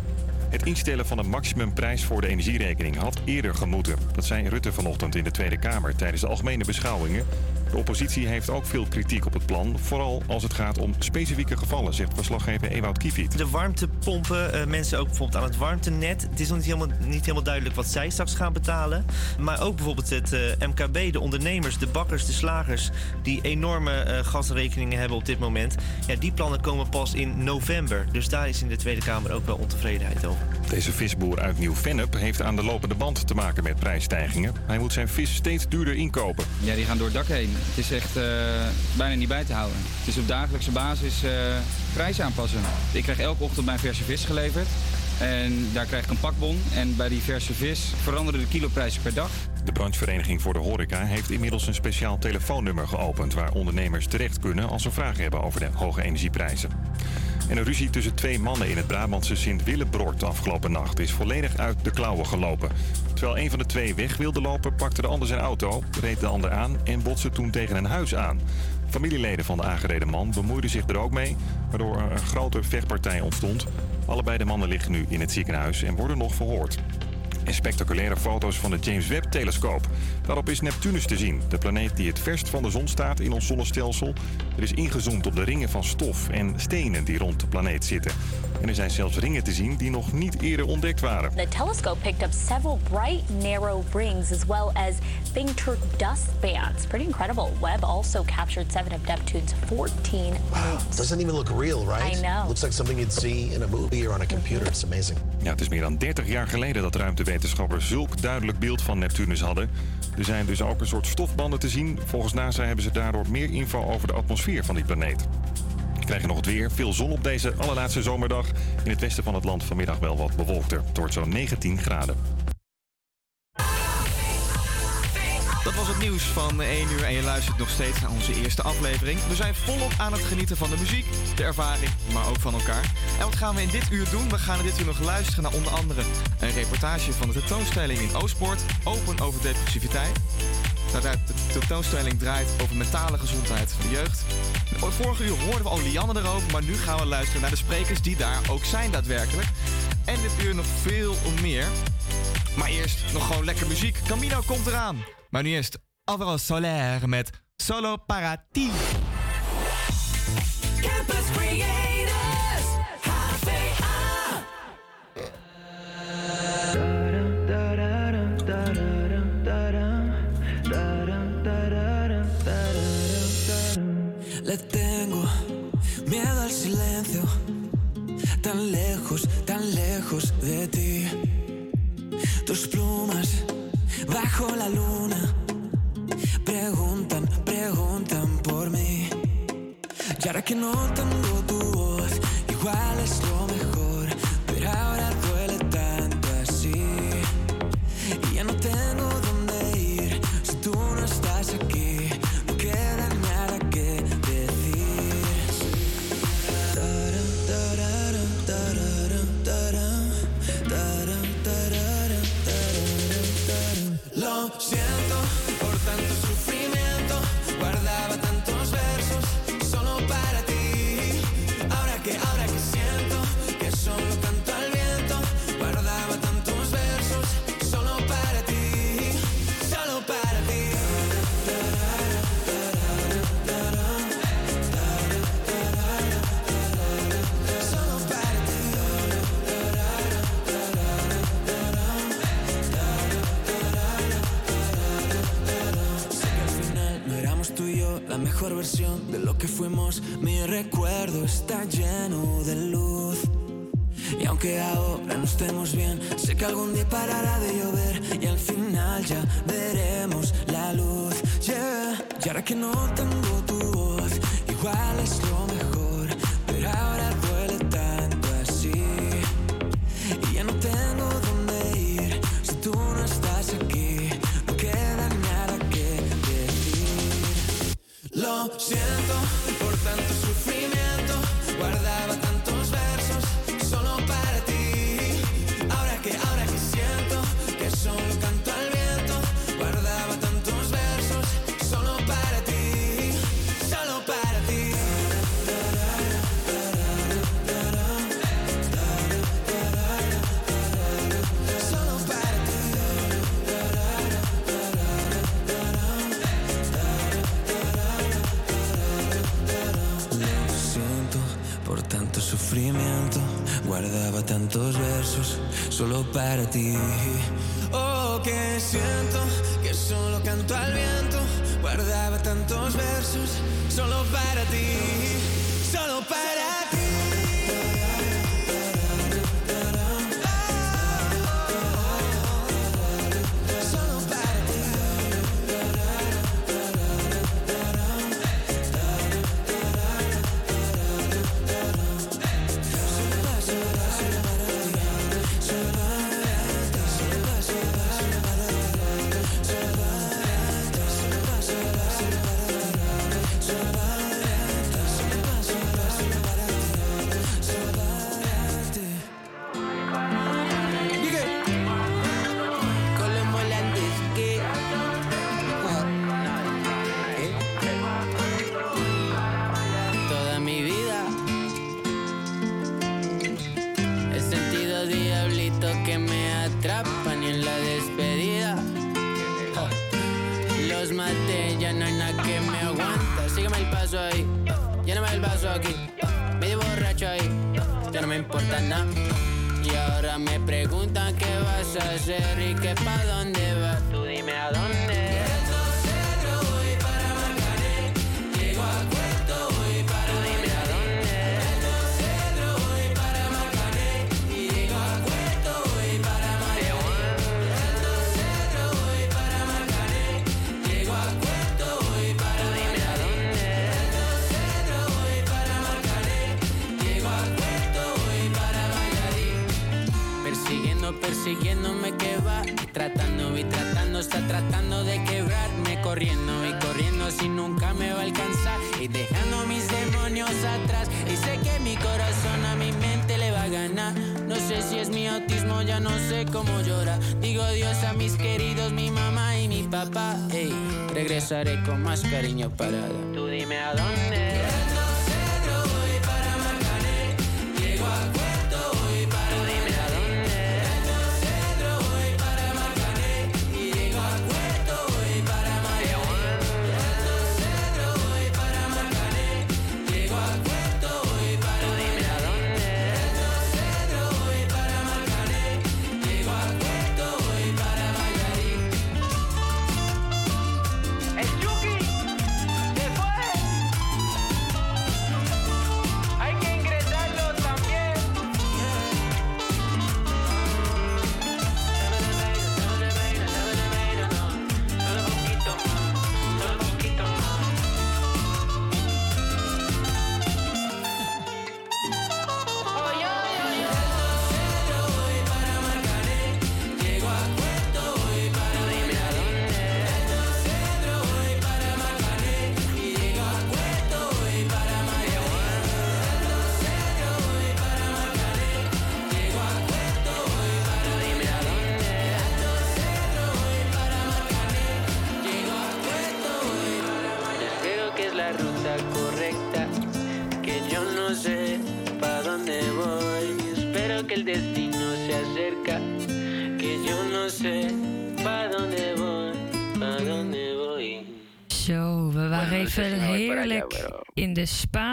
Het instellen van een maximumprijs voor de energierekening had eerder gemoeten. Dat zei Rutte vanochtend in de Tweede Kamer tijdens de algemene beschouwingen. De oppositie heeft ook veel kritiek op het plan, vooral als het gaat om specifieke gevallen, zegt verslaggever Ewout Kiefiet. De warmtepompen, eh, mensen ook bijvoorbeeld aan het warmtenet. Het is nog niet helemaal, niet helemaal duidelijk wat zij straks gaan betalen. Maar ook bijvoorbeeld het eh, MKB, de ondernemers, de bakkers, de slagers... die enorme eh, gasrekeningen hebben op dit moment. Ja, die plannen komen pas in november. Dus daar is in de Tweede Kamer ook wel ontevredenheid over. Deze visboer uit Nieuw-Vennep heeft aan de lopende band te maken met prijsstijgingen. Hij moet zijn vis steeds duurder inkopen. Ja, die gaan door het dak heen. Het is echt eh, bijna niet bij te houden. Het is op dagelijkse basis eh prijs aanpassen. Ik krijg elke ochtend mijn verse vis geleverd. En daar krijg ik een pakbon. En bij die verse vis veranderen de kiloprijzen per dag. De branchevereniging voor de horeca heeft inmiddels een speciaal telefoonnummer geopend... waar ondernemers terecht kunnen als ze vragen hebben over de hoge energieprijzen. En een ruzie tussen twee mannen in het Brabantse Sint-Willebrord afgelopen nacht... is volledig uit de klauwen gelopen. Terwijl een van de twee weg wilde lopen, pakte de ander zijn auto... reed de ander aan en botste toen tegen een huis aan. Familieleden van de aangereden man bemoeiden zich er ook mee... waardoor er een grote vechtpartij ontstond. Allebei de mannen liggen nu in het ziekenhuis en worden nog verhoord. En spectaculaire foto's van de James Webb-telescoop. Daarop is Neptunus te zien, de planeet die het verst van de zon staat in ons zonnestelsel. Er is ingezoomd op de ringen van stof en stenen die rond de planeet zitten. En er zijn zelfs ringen te zien die nog niet eerder ontdekt waren. The telescope picked up several bright, narrow rings as well as fainter dust bands. Pretty incredible. Webb also captured seven of Neptune's 14 moons. Doesn't even look real, right? I know. Looks like something you'd see in a movie or on a computer. It's amazing. Ja, het is meer dan 30 jaar geleden dat ruimtewetenschappers zulk duidelijk beeld van Neptunus hadden. Er zijn dus ook een soort stofbanden te zien. Volgens NASA hebben ze daardoor meer info over de atmosfeer van die planeet. We krijgen nog het weer. Veel zon op deze allerlaatste zomerdag. In het westen van het land vanmiddag wel wat bewolkter. Het wordt zo'n 19 graden. Dat was het nieuws van 1 uur en je luistert nog steeds naar onze eerste aflevering. We zijn volop aan het genieten van de muziek, de ervaring, maar ook van elkaar. En wat gaan we in dit uur doen? We gaan in dit uur nog luisteren naar onder andere een reportage van de tentoonstelling in Oostpoort, Open over depressiviteit. De tentoonstelling draait over mentale gezondheid van de jeugd. Vorige uur hoorden we al Lianne erover, maar nu gaan we luisteren naar de sprekers die daar ook zijn daadwerkelijk. En dit uur nog veel meer. Maar eerst nog gewoon lekker muziek. Camino komt eraan. Maar nu eerst Alvaro Soler met Solo Para Ti. tan lejos, tan lejos de ti. Tus plumas bajo la luna preguntan, preguntan por mí. Y ahora que no tengo tu voz, igual es lo mejor. ti adiós a mis queridos, mi mamá y mi papá. Ey, regresaré con más cariño parada. Tú dime a dónde.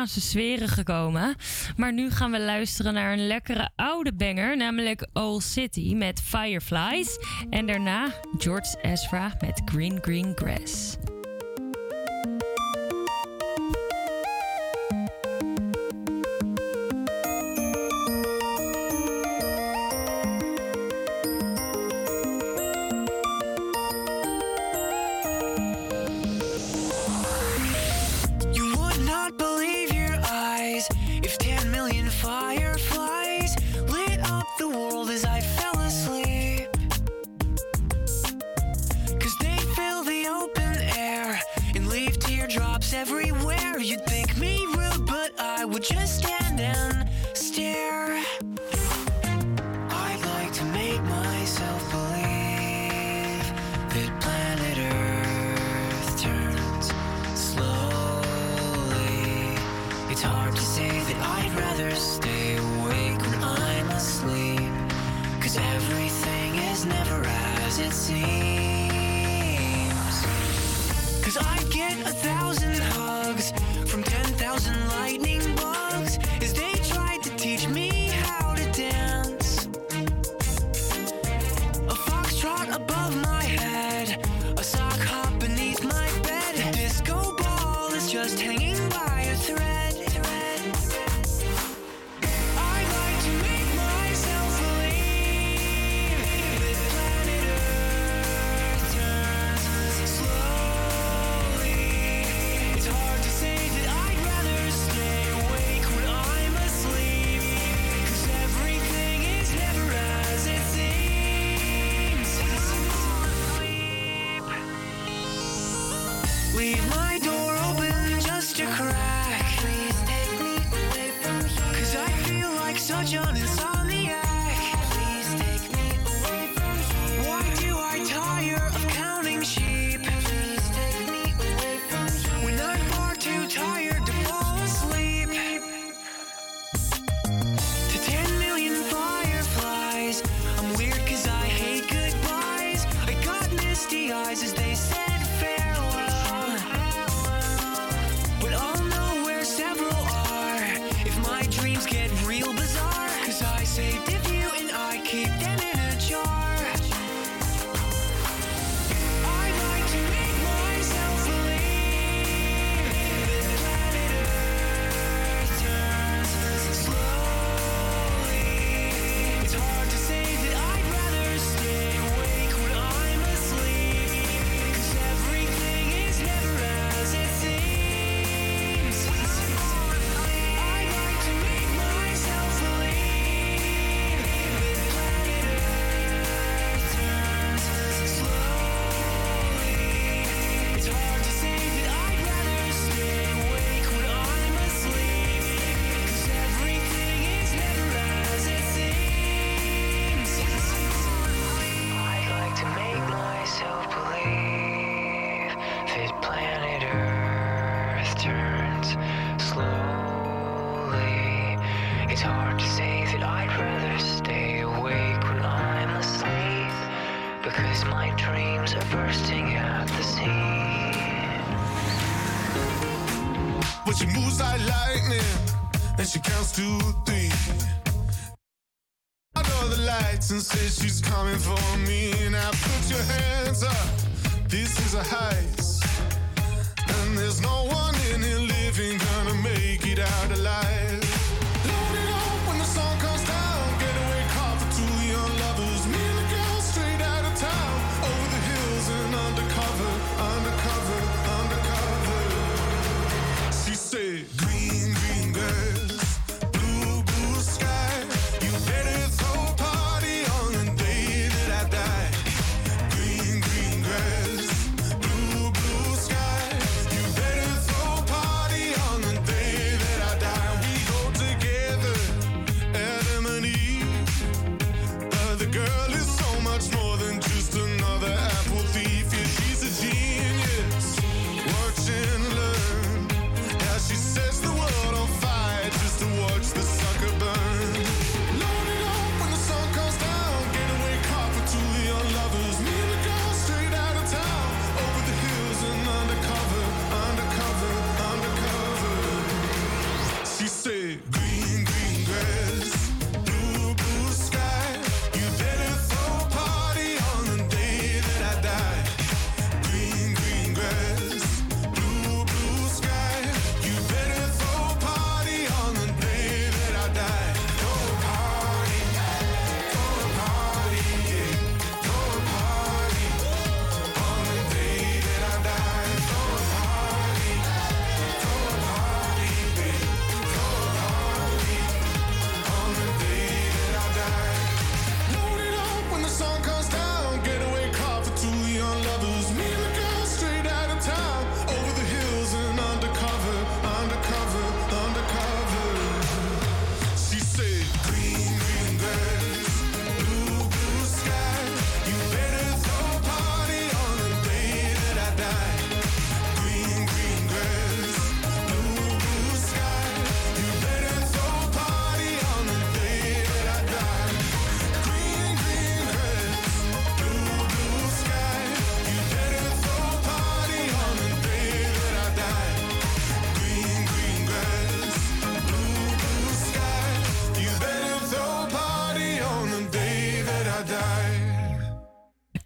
zweren gekomen. Maar nu gaan we luisteren naar een lekkere oude banger, namelijk Old City met Fireflies. En daarna George Ezra met Green Green Grass.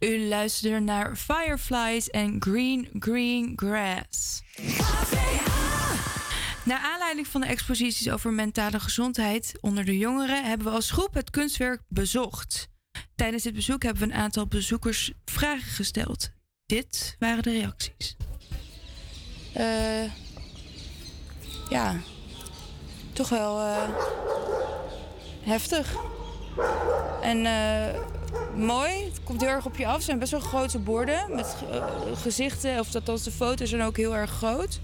U luisterde naar Fireflies en Green Green Grass. Naar aanleiding van de exposities over mentale gezondheid onder de jongeren hebben we als groep het kunstwerk bezocht. Tijdens dit bezoek hebben we een aantal bezoekers vragen gesteld. Dit waren de reacties. Eh, ja, toch wel eh, heftig. En eh, mooi. Het komt heel erg op je af. Het zijn best wel grote borden met eh, gezichten. Of dat de foto's zijn ook heel erg groot.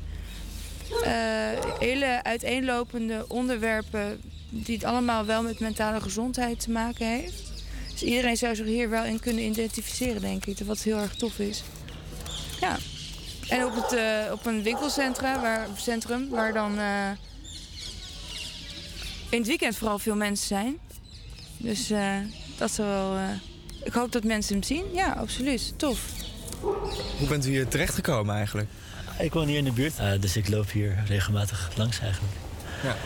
Eh, hele uiteenlopende onderwerpen die het allemaal wel met mentale gezondheid te maken heeft. Dus iedereen zou zich hier wel in kunnen identificeren, denk ik. Wat heel erg tof is. Ja. En op, het, eh, op een winkelcentrum waar, centrum, waar dan in het weekend vooral veel mensen zijn. Dus dat is wel. eh, ik hoop dat mensen hem zien. Ja, absoluut. Tof. Hoe bent u hier terechtgekomen eigenlijk? Ik woon hier in de buurt, eh, dus ik loop hier regelmatig langs eigenlijk. Ja.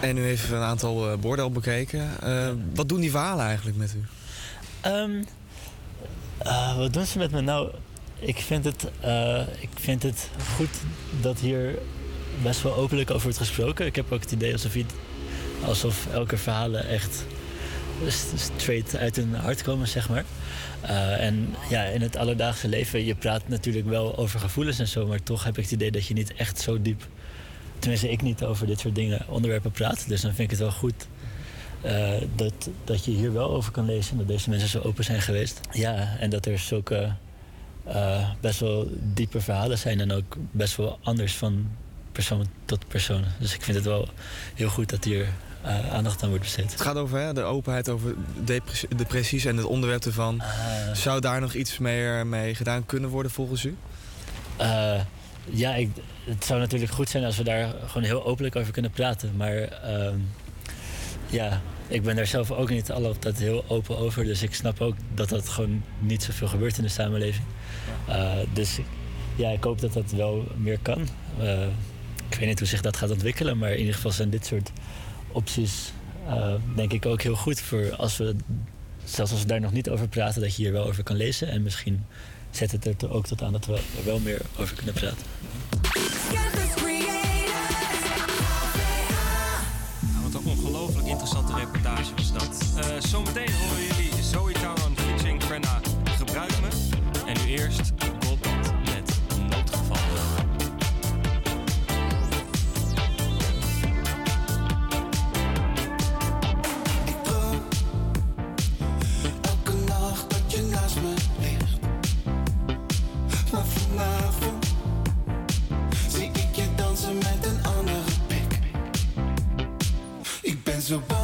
En u heeft een aantal eh, borden al bekeken. Eh, wat doen die verhalen eigenlijk met u? Ehm, eh, wat doen ze met me? Nou, ik vind, het, eh, ik vind het goed dat hier best wel openlijk over wordt gesproken. Ik heb ook het idee alsof, alsof elke verhalen echt straight uit hun hart komen, zeg maar. Eh, en ja, in het alledaagse leven, je praat natuurlijk wel over gevoelens en zo, maar toch heb ik het idee dat je niet echt zo diep, tenminste ik niet over dit soort dingen, onderwerpen praat. Dus dan vind ik het wel goed eh, dat, dat je hier wel over kan lezen. Dat deze mensen zo open zijn geweest. Ja, en dat er zulke eh, best wel diepe verhalen zijn. En ook best wel anders van persoon tot persoon. Dus ik vind het wel heel goed dat hier aandacht aan wordt besteed. Het gaat over hè, de openheid, over depressie, depressies en het onderwerp ervan. Ah. Zou daar nog iets meer mee gedaan kunnen worden volgens u? Eh, ja, ik, het zou natuurlijk goed zijn als we daar gewoon heel openlijk over kunnen praten. Maar ehm, ja, ik ben daar zelf ook niet altijd heel open over. Dus ik snap ook dat dat gewoon niet zoveel gebeurt in de samenleving. Eh, dus ja, ik hoop dat dat wel meer kan. Eh, ik weet niet hoe zich dat gaat ontwikkelen, maar in ieder geval zijn dit soort opties eh, denk ik ook heel goed voor als we, zelfs als we daar nog niet over praten, dat je hier wel over kan lezen. En misschien zet het er ook tot aan dat we er wel meer over kunnen praten. Nou, wat een ongelooflijk interessante reportage was dat. Eh, zometeen horen jullie Zoe Taron featuring Frenna Gebruik Me. En nu eerst Ik ben zo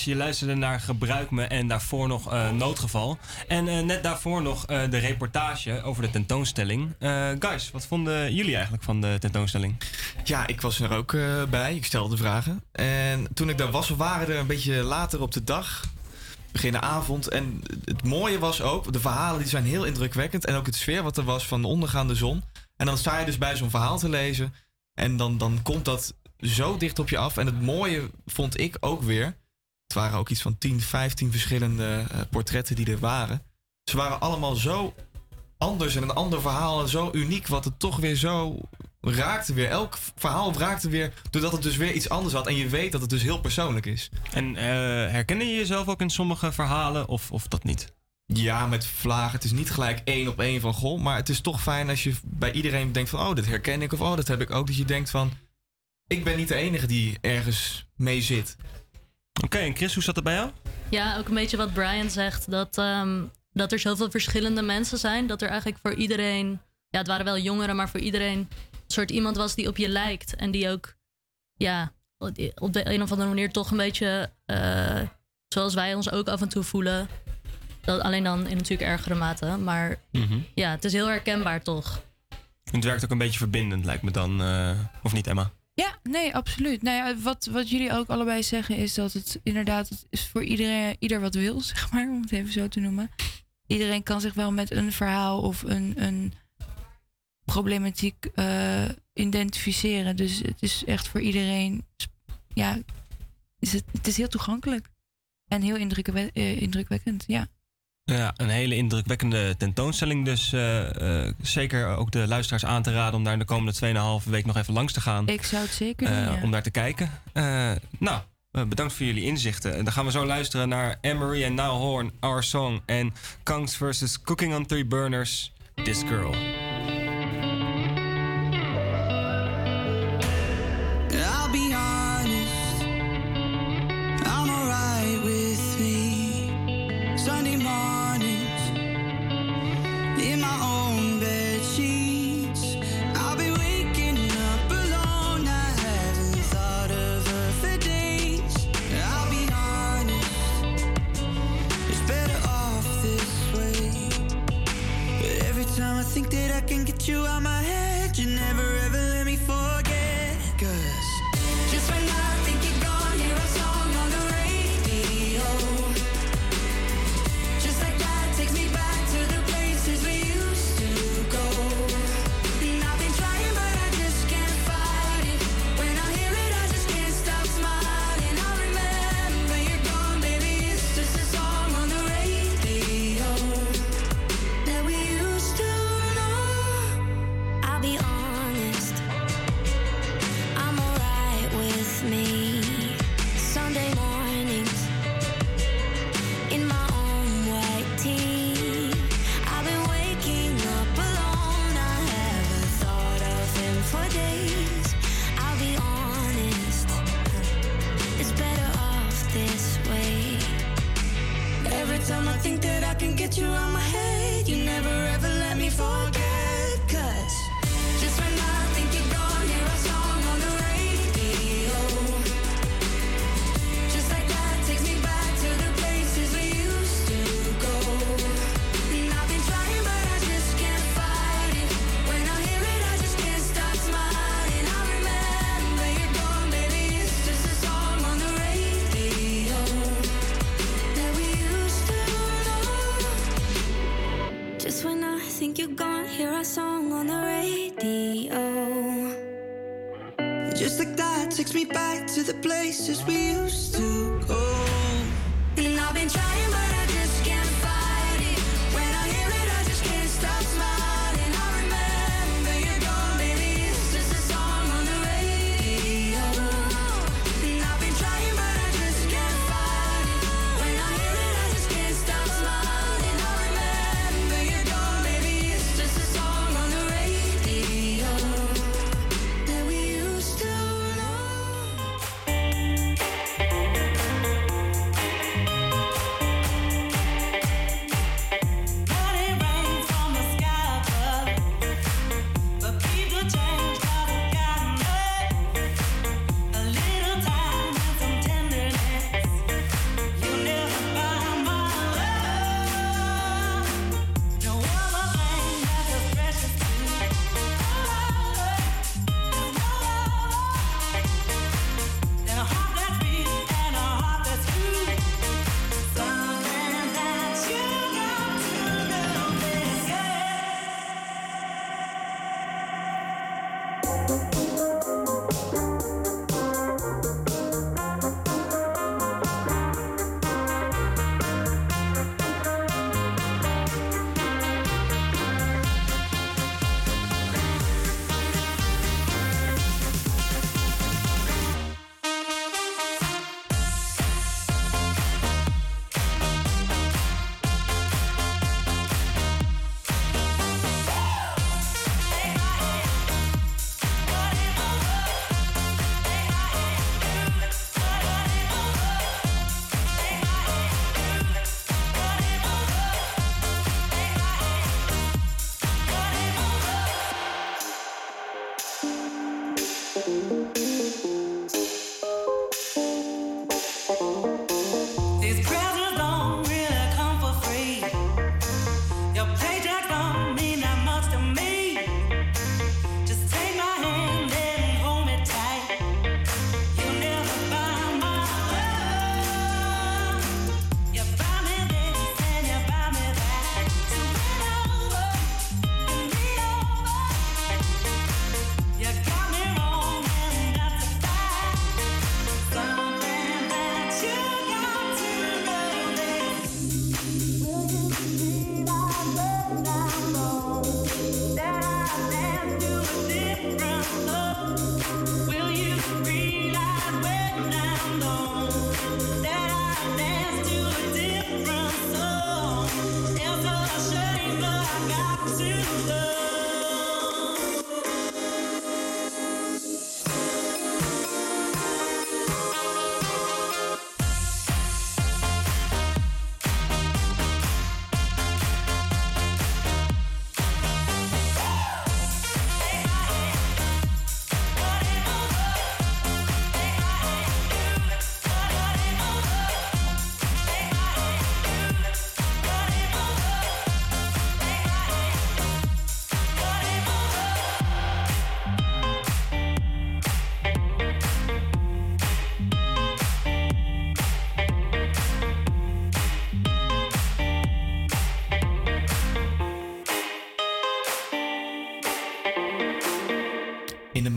Yes, je luisterde naar Gebruik Me en daarvoor nog eh, Noodgeval. En eh, net daarvoor nog eh, de reportage over de tentoonstelling. Guys, wat vonden jullie eigenlijk van de tentoonstelling? Ja, ik was er ook bij. Ik stelde vragen. En toen ik daar was, we waren er een beetje later op de dag. Begin de avond. En het mooie was ook, de verhalen die zijn heel indrukwekkend. En ook het sfeer wat er was van de ondergaande zon. En dan sta je dus bij zo'n verhaal te lezen. En dan, dan komt dat zo dicht op je af. En het mooie vond ik ook weer. Het waren ook iets van 10, 15 verschillende eh, portretten die er waren. Ze waren allemaal zo anders en een ander verhaal en zo uniek, wat het toch weer zo raakte weer. Elk verhaal raakte weer, doordat het dus weer iets anders had. En je weet dat het dus heel persoonlijk is. En herkende je jezelf ook in sommige verhalen of, of dat niet? Ja, met vlagen. Het is niet gelijk één op één van goh. Maar het is toch fijn als je bij iedereen denkt van... oh, dit herken ik of oh, dat heb ik ook. Dat je denkt van... ik ben niet de enige die ergens mee zit. Oké, en Chris, hoe zat het bij jou? Ja, ook een beetje wat Brian zegt. Dat, ehm, dat er zoveel verschillende mensen zijn. Dat er eigenlijk voor iedereen. Ja, het waren wel jongeren, maar voor iedereen. een soort iemand was die op je lijkt. En die ook. Ja, op de een of andere manier toch een beetje. eh, zoals wij ons ook af en toe voelen. Dat, alleen dan in natuurlijk ergere mate. Maar ja, het is heel herkenbaar toch. Het werkt ook een beetje verbindend, lijkt me dan. eh, of niet, Emma? Ja, nee, absoluut. Nou ja, wat, wat jullie ook allebei zeggen is dat het inderdaad het is voor iedereen, ieder wat wil, zeg maar, om het even zo te noemen. Iedereen kan zich wel met een verhaal of een, een problematiek eh, identificeren. Dus het is echt voor iedereen, ja, is het, het is heel toegankelijk en heel eh, indrukwekkend, ja. Ja, een hele indrukwekkende tentoonstelling. Dus eh, eh, zeker ook de luisteraars aan te raden om daar in de komende 2,5 week nog even langs te gaan. Ik zou het zeker eh, doen. Om daar te kijken. nou, bedankt voor jullie inzichten. En dan gaan we zo luisteren naar Emery en Now Horn, Our Song. En Kangs versus Cooking on Three Burners, This Girl.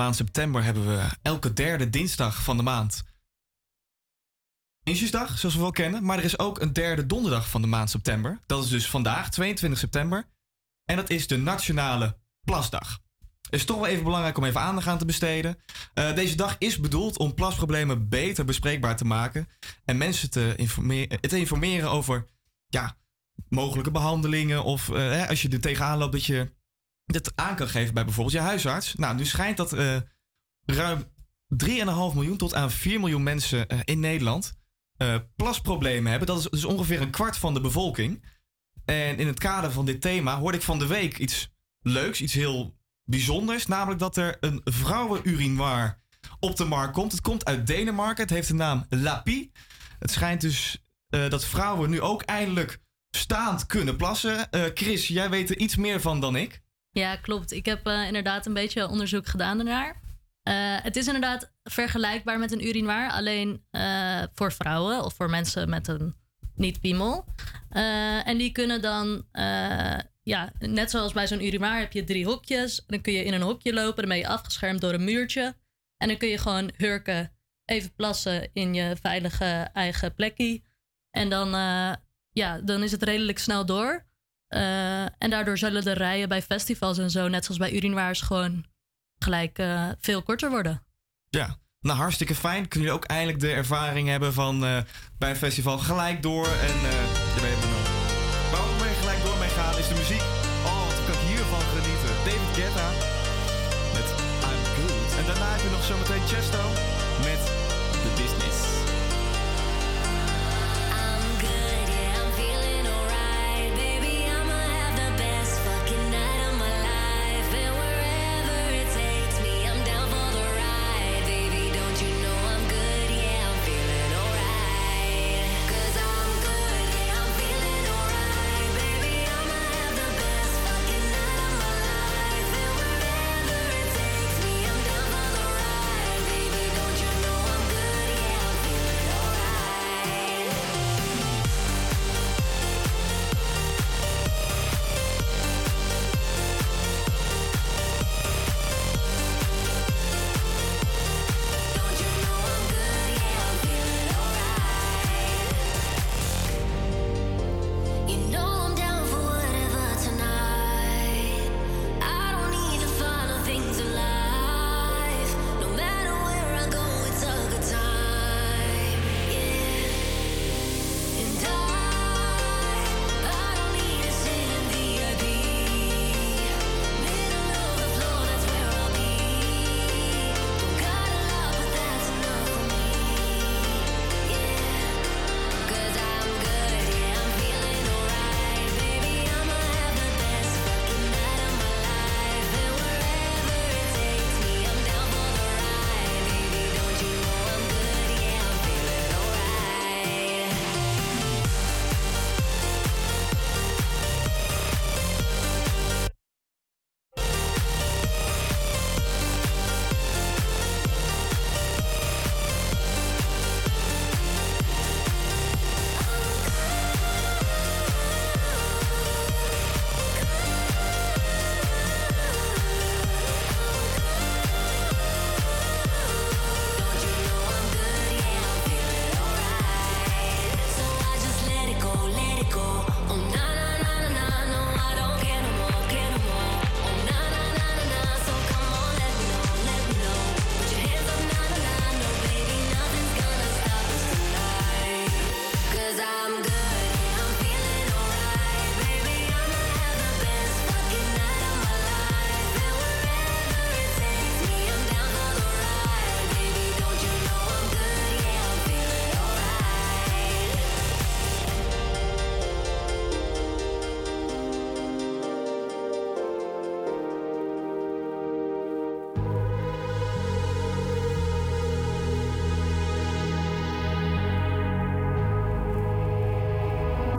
Maand september hebben we elke derde dinsdag van de maand Injusdag, zoals we wel kennen. Maar er is ook een derde donderdag van de maand september. Dat is dus vandaag, 22 september. En dat is de Nationale Plasdag. Het is toch wel even belangrijk om even aandacht aan te besteden. Eh, deze dag is bedoeld om plasproblemen beter bespreekbaar te maken. En mensen te, informeren, te informeren over ja, mogelijke behandelingen. Of eh, als je er tegenaan loopt dat je dit aan kan geven bij bijvoorbeeld je huisarts. Nou, nu schijnt dat eh, ruim 3,5 miljoen tot aan 4 miljoen mensen eh, in Nederland eh, plasproblemen hebben. Dat is dus ongeveer een kwart van de bevolking. En in het kader van dit thema hoorde ik van de week iets leuks, iets heel bijzonders. Namelijk dat er een vrouwenurinoir op de markt komt. Het komt uit Denemarken. Het heeft de naam Lapi. Het schijnt dus dat vrouwen nu ook eindelijk staand kunnen plassen. Chris, jij weet er iets meer van dan ik. Ja, klopt. Ik heb eh, inderdaad een beetje onderzoek gedaan daarnaar. Eh, het is inderdaad vergelijkbaar met een urinoir, alleen eh, voor vrouwen of voor mensen met een niet-piemel. En die kunnen dan, ja, net zoals bij zo'n urinoir heb je drie hokjes. Dan kun je in een hokje lopen, dan ben je afgeschermd door een muurtje. En dan kun je gewoon hurken, even plassen in je veilige eigen plekje. En dan, ja, dan is het redelijk snel door. Eh, en daardoor zullen de rijen bij festivals en zo, net zoals bij urinoirs, gewoon gelijk eh, veel korter worden. Ja, nou hartstikke fijn. Kunnen jullie ook eindelijk de ervaring hebben van eh, bij een festival gelijk door. En je weet maar nog. Waar we gelijk door mee gaan is de muziek. Oh, wat kan ik hiervan genieten. David Guetta met I'm Good. En daarna heb je nog zometeen Chesto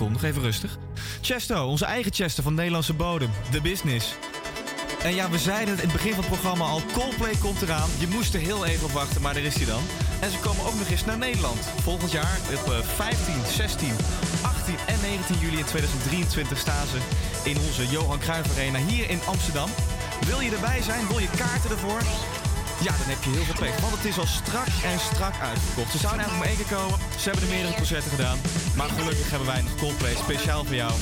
Nog even rustig. Chesto, onze eigen Chester van Nederlandse bodem. The Business. En ja, we zeiden het in het begin van het programma al. Coldplay komt eraan. Je moest er heel even op wachten, maar daar is hij dan. En ze komen ook nog eens naar Nederland. Volgend jaar op eh, 15, 16, 18 en 19 juli in 2023 staan ze in onze Johan Cruijff Arena hier in Amsterdam. Wil je erbij zijn? Wil je kaarten ervoor? Ja, dan heb je heel veel pech. Want het is al strak en strak uitverkocht. Ze zouden eigenlijk maar één keer komen. Ze hebben er meerdere concerten gedaan. Maar gelukkig hebben wij nog Coldplay speciaal voor jou.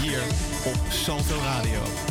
Hier op Salto Radio.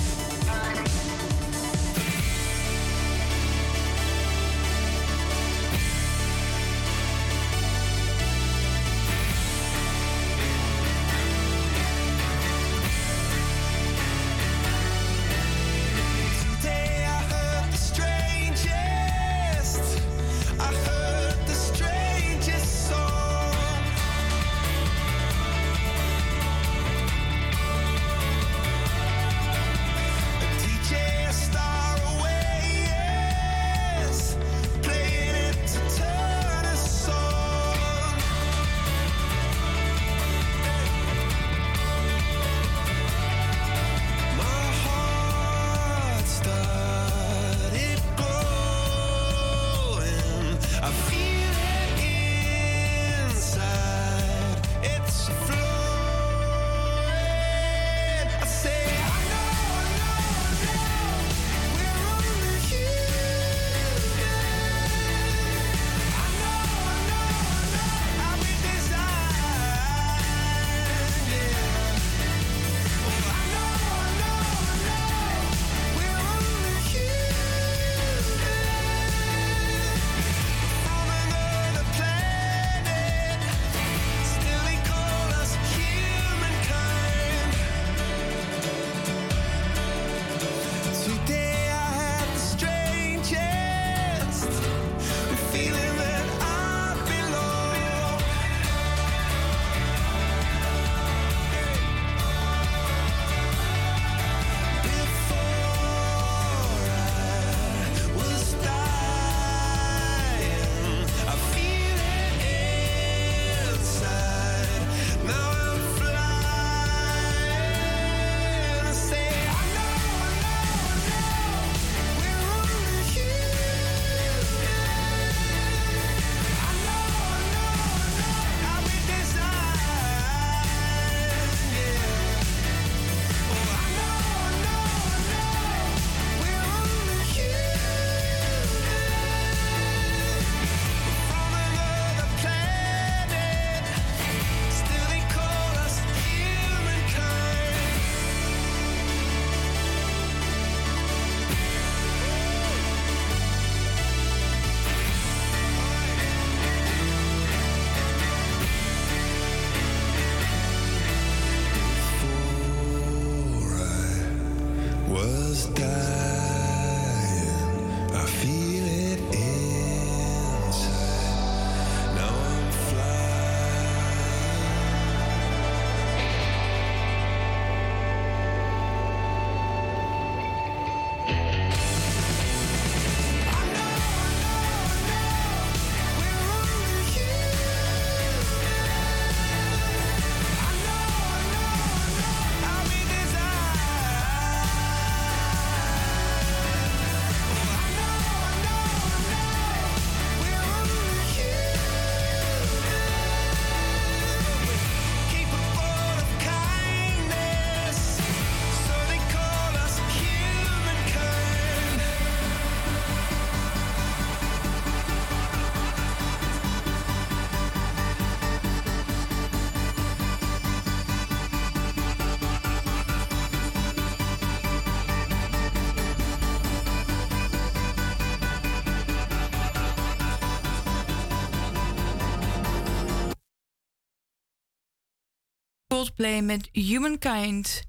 Coldplay met Humankind.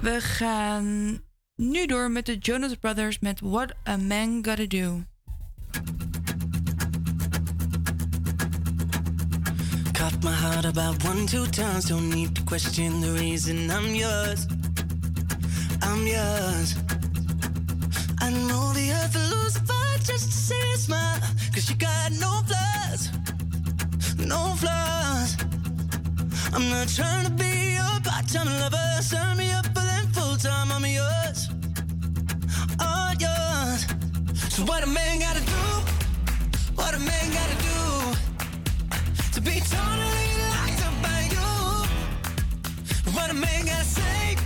We gaan nu door met de Jonas Brothers met What a Man Gotta Do. Cut my heart about one, two times. Don't need to question the reason I'm yours. I'm yours. I know the earth will lose a fight just see a smile. Cause you got no flaws. No flaws. I'm not trying to be your part-time lover. Sign me up for them full-time. I'm yours. All yours. So what a man gotta do? What a man gotta do? to be totally locked up by you. What a man gotta say,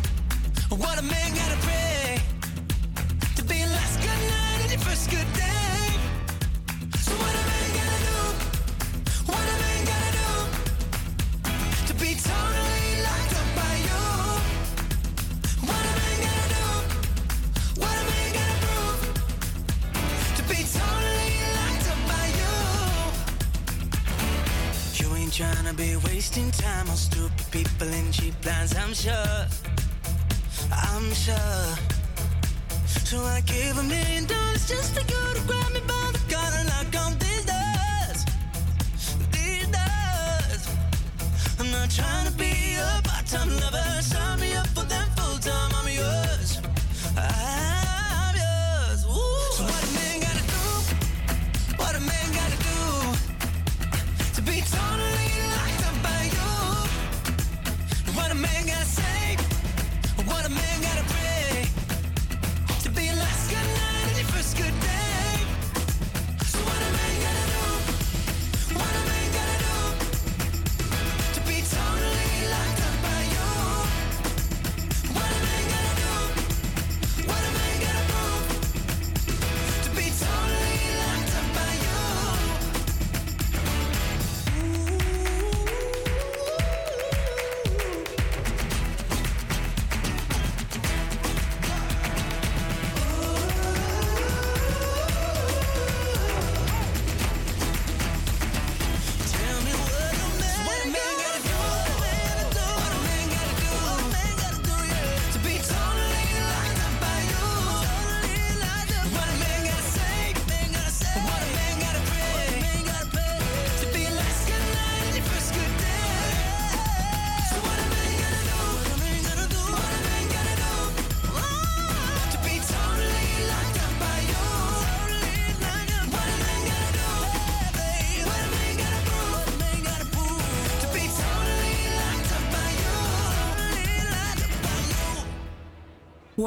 what a man gotta pray to be last good night and your first good day. Ain't tryna be wasting time on stupid people in cheap lines, I'm sure. I'm sure. So I give a million dollars just for you to grab me by the collar and lock on these doors. These doors. I'm not trying to be a part-time lover. Sign me up for them full-time. I'm yours. I'm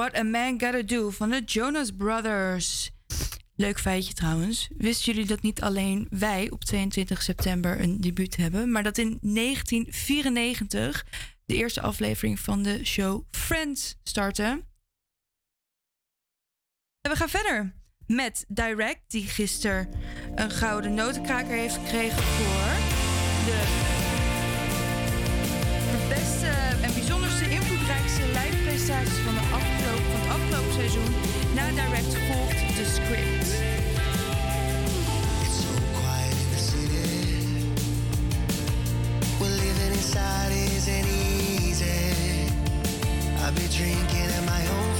What a Man Gotta Do van de Jonas Brothers. Leuk feitje trouwens. Wisten jullie dat niet alleen wij op 22 september een debuut hebben, maar dat in 1994 de eerste aflevering van de show Friends startte? En we gaan verder met Direct, die gisteren een gouden notenkraker heeft gekregen voor de beste en bijzonderste invloedrijkste live van, de afgelopen, afgelopen. Na Direct volgt de script. Inside isn't easy. I've been drinking at my own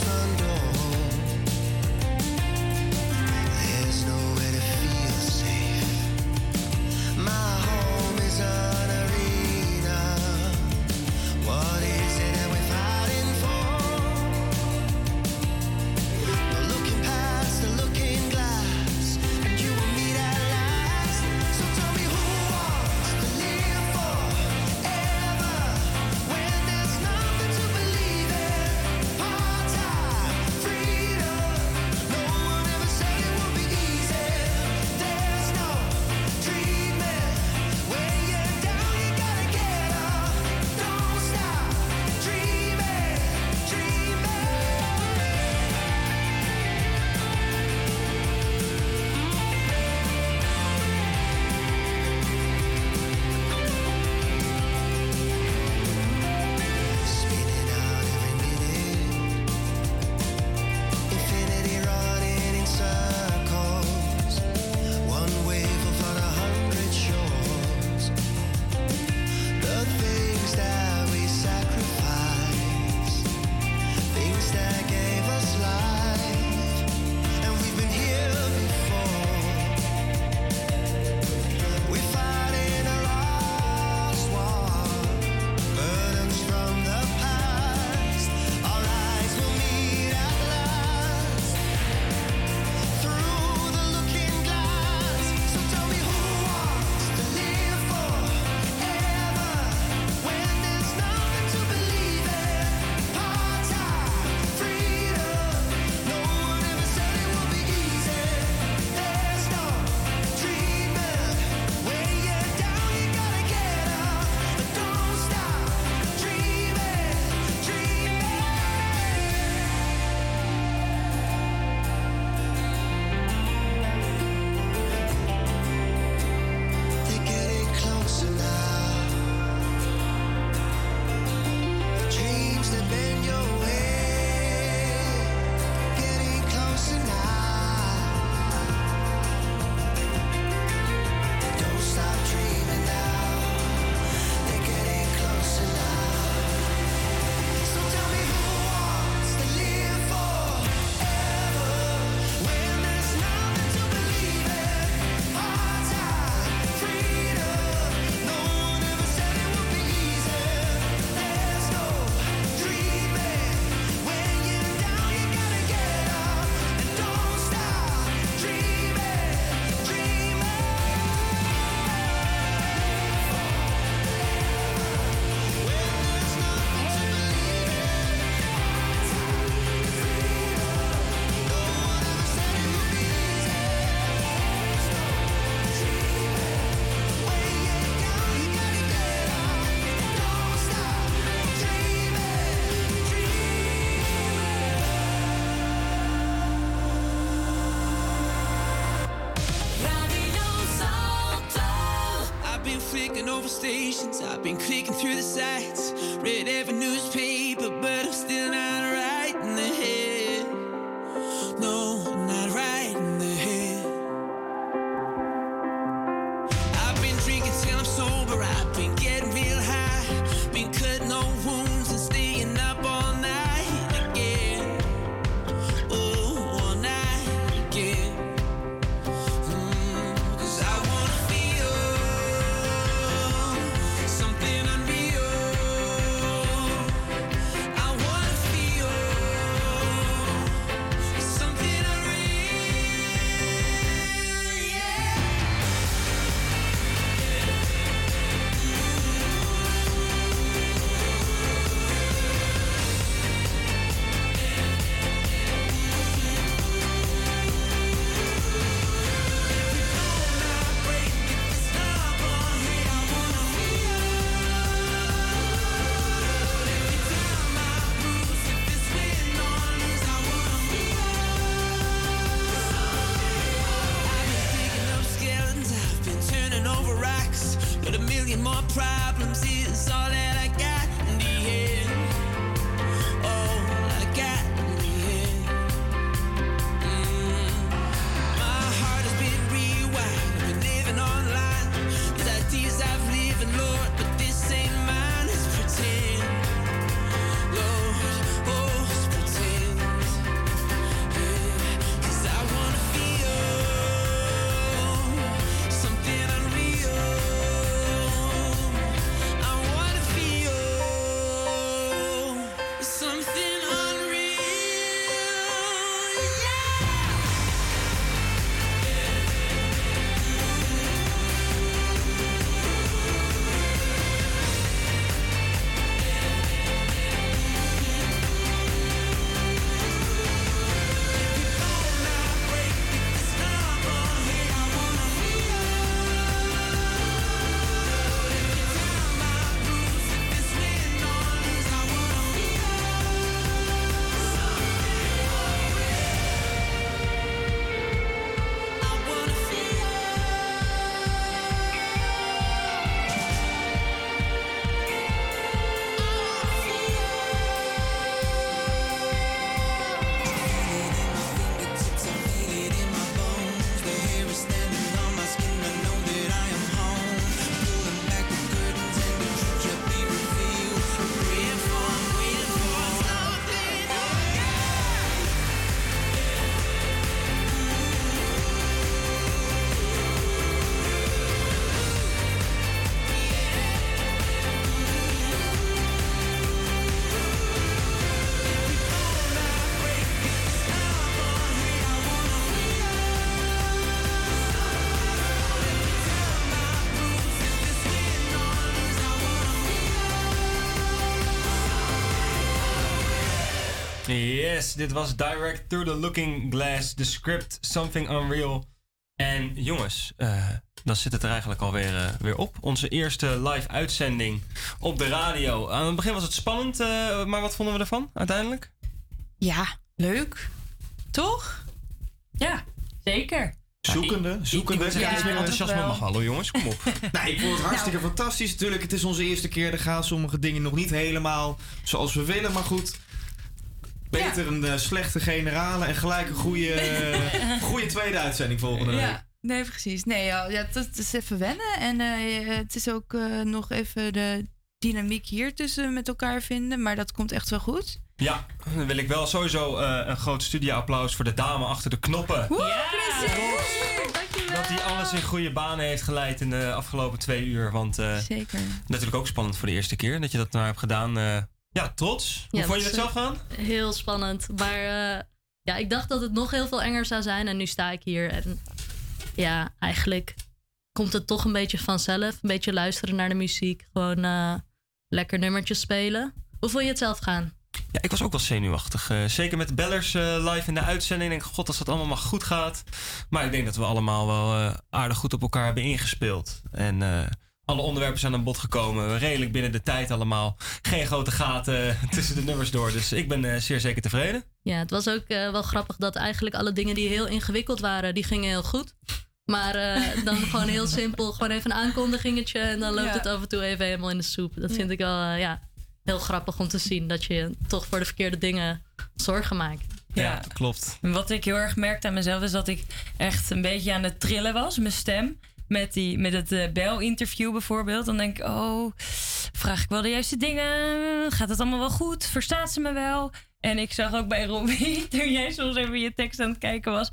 I've been clicking through the sites. Read every newspaper, Yes, dit was Direct Through the Looking Glass, de script Something Unreal. En jongens, eh, dan zit het er eigenlijk alweer eh, weer op. Onze eerste live uitzending op de radio. Aan het begin was het spannend, eh, maar wat vonden we ervan uiteindelijk? Ja, leuk. Toch? Ja, zeker. Zoekende, zoekende. Ik, ik, ik, iets meer enthousiasme mag hallo jongens, kom op. Nee, ik vond het hartstikke fantastisch. Natuurlijk, het is onze eerste keer. Er gaan sommige dingen nog niet helemaal zoals we willen. Maar goed, beter een eh, slechte generale en gelijk een goede, eh, goede tweede uitzending volgende week. Ja, nee, precies. Nee, ja, het, het is even wennen. En eh, het is ook eh, nog even de dynamiek hier tussen met elkaar vinden. Maar dat komt echt wel goed. Ja, dan wil ik wel sowieso eh, een groot studioapplaus voor de dame achter de knoppen. Dat hij alles in goede banen heeft geleid in de afgelopen twee uur. Want eh, Zeker. natuurlijk ook spannend voor de eerste keer dat je dat nou hebt gedaan. Ja, trots. Hoe Ja, vond je het zelf gaan? eh, Heel spannend. Maar eh, ja, ik dacht dat het nog heel veel enger zou zijn. En nu sta ik hier. En ja, eigenlijk komt het toch een beetje vanzelf. Een beetje luisteren naar de muziek. Gewoon eh, lekker nummertjes spelen. Hoe vond je het zelf gaan? Ja, ik was ook wel zenuwachtig. Zeker met de bellers live in de uitzending. Ik denk, god, als dat allemaal maar goed gaat. Maar ik denk dat we allemaal wel aardig goed op elkaar hebben ingespeeld. En alle onderwerpen zijn aan bod gekomen. Redelijk binnen de tijd allemaal. Geen grote gaten tussen de nummers door. Dus ik ben eh, zeer zeker tevreden. Ja, het was ook eh, wel grappig dat eigenlijk alle dingen die heel ingewikkeld waren, die gingen heel goed. Maar eh, dan gewoon heel simpel, gewoon even een aankondigingetje. En dan loopt Ja. het af en toe even helemaal in de soep. Dat vind ik wel ja, heel grappig om te zien. Dat je je toch voor de verkeerde dingen zorgen maakt. Ja, klopt. Wat ik heel erg merkte aan mezelf is dat ik echt een beetje aan het trillen was, mijn stem. Met, die, met het eh, bel-interview bijvoorbeeld. Dan denk ik, oh, vraag ik wel de juiste dingen? Gaat het allemaal wel goed? Verstaat ze me wel? En ik zag ook bij Robbie, toen jij soms even je tekst aan het kijken was,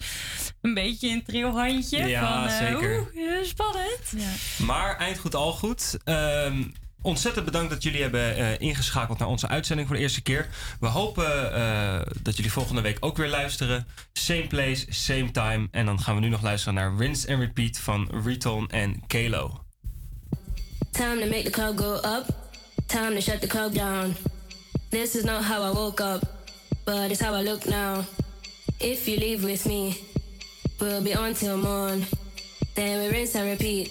een beetje een trilhandje. Ja, van, eh, zeker. oeh, eh, spannend. Maar eind goed, al goed. Ehm, ontzettend bedankt dat jullie hebben eh, ingeschakeld naar onze uitzending voor de eerste keer. We hopen eh, dat jullie volgende week ook weer luisteren. Same place, same time. En dan gaan we nu nog luisteren naar Rinse and Repeat van Riton en Kalo. Time to make the club go up. Time to shut the club down. This is not how I woke up, but it's how I look now. If you leave with me, we'll be on till morn. Then we rinse and repeat,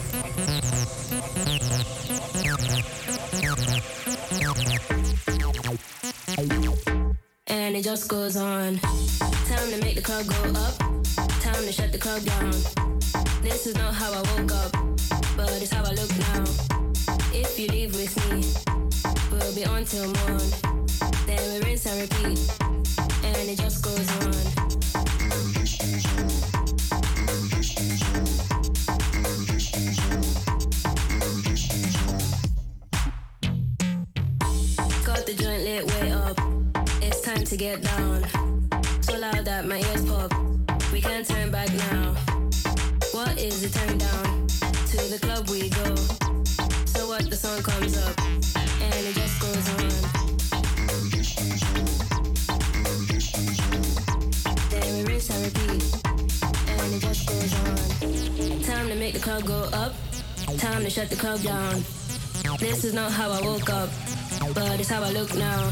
And it just goes on. Time to make the club go up. Time to shut the club down. This is not how I woke up, but it's how I look now. If you leave with me, we'll be on till morn. Then we rinse and repeat, and it just goes on. Got the joint lit way up. Time to get down. So loud that my ears pop. We can't turn back now. What is the turn down? To the club we go. So what the song comes up and it just goes on. We rinse and repeat, and it just goes on. Time to make the club go up. Time to shut the club down. This is not how I woke up, but it's how I look now.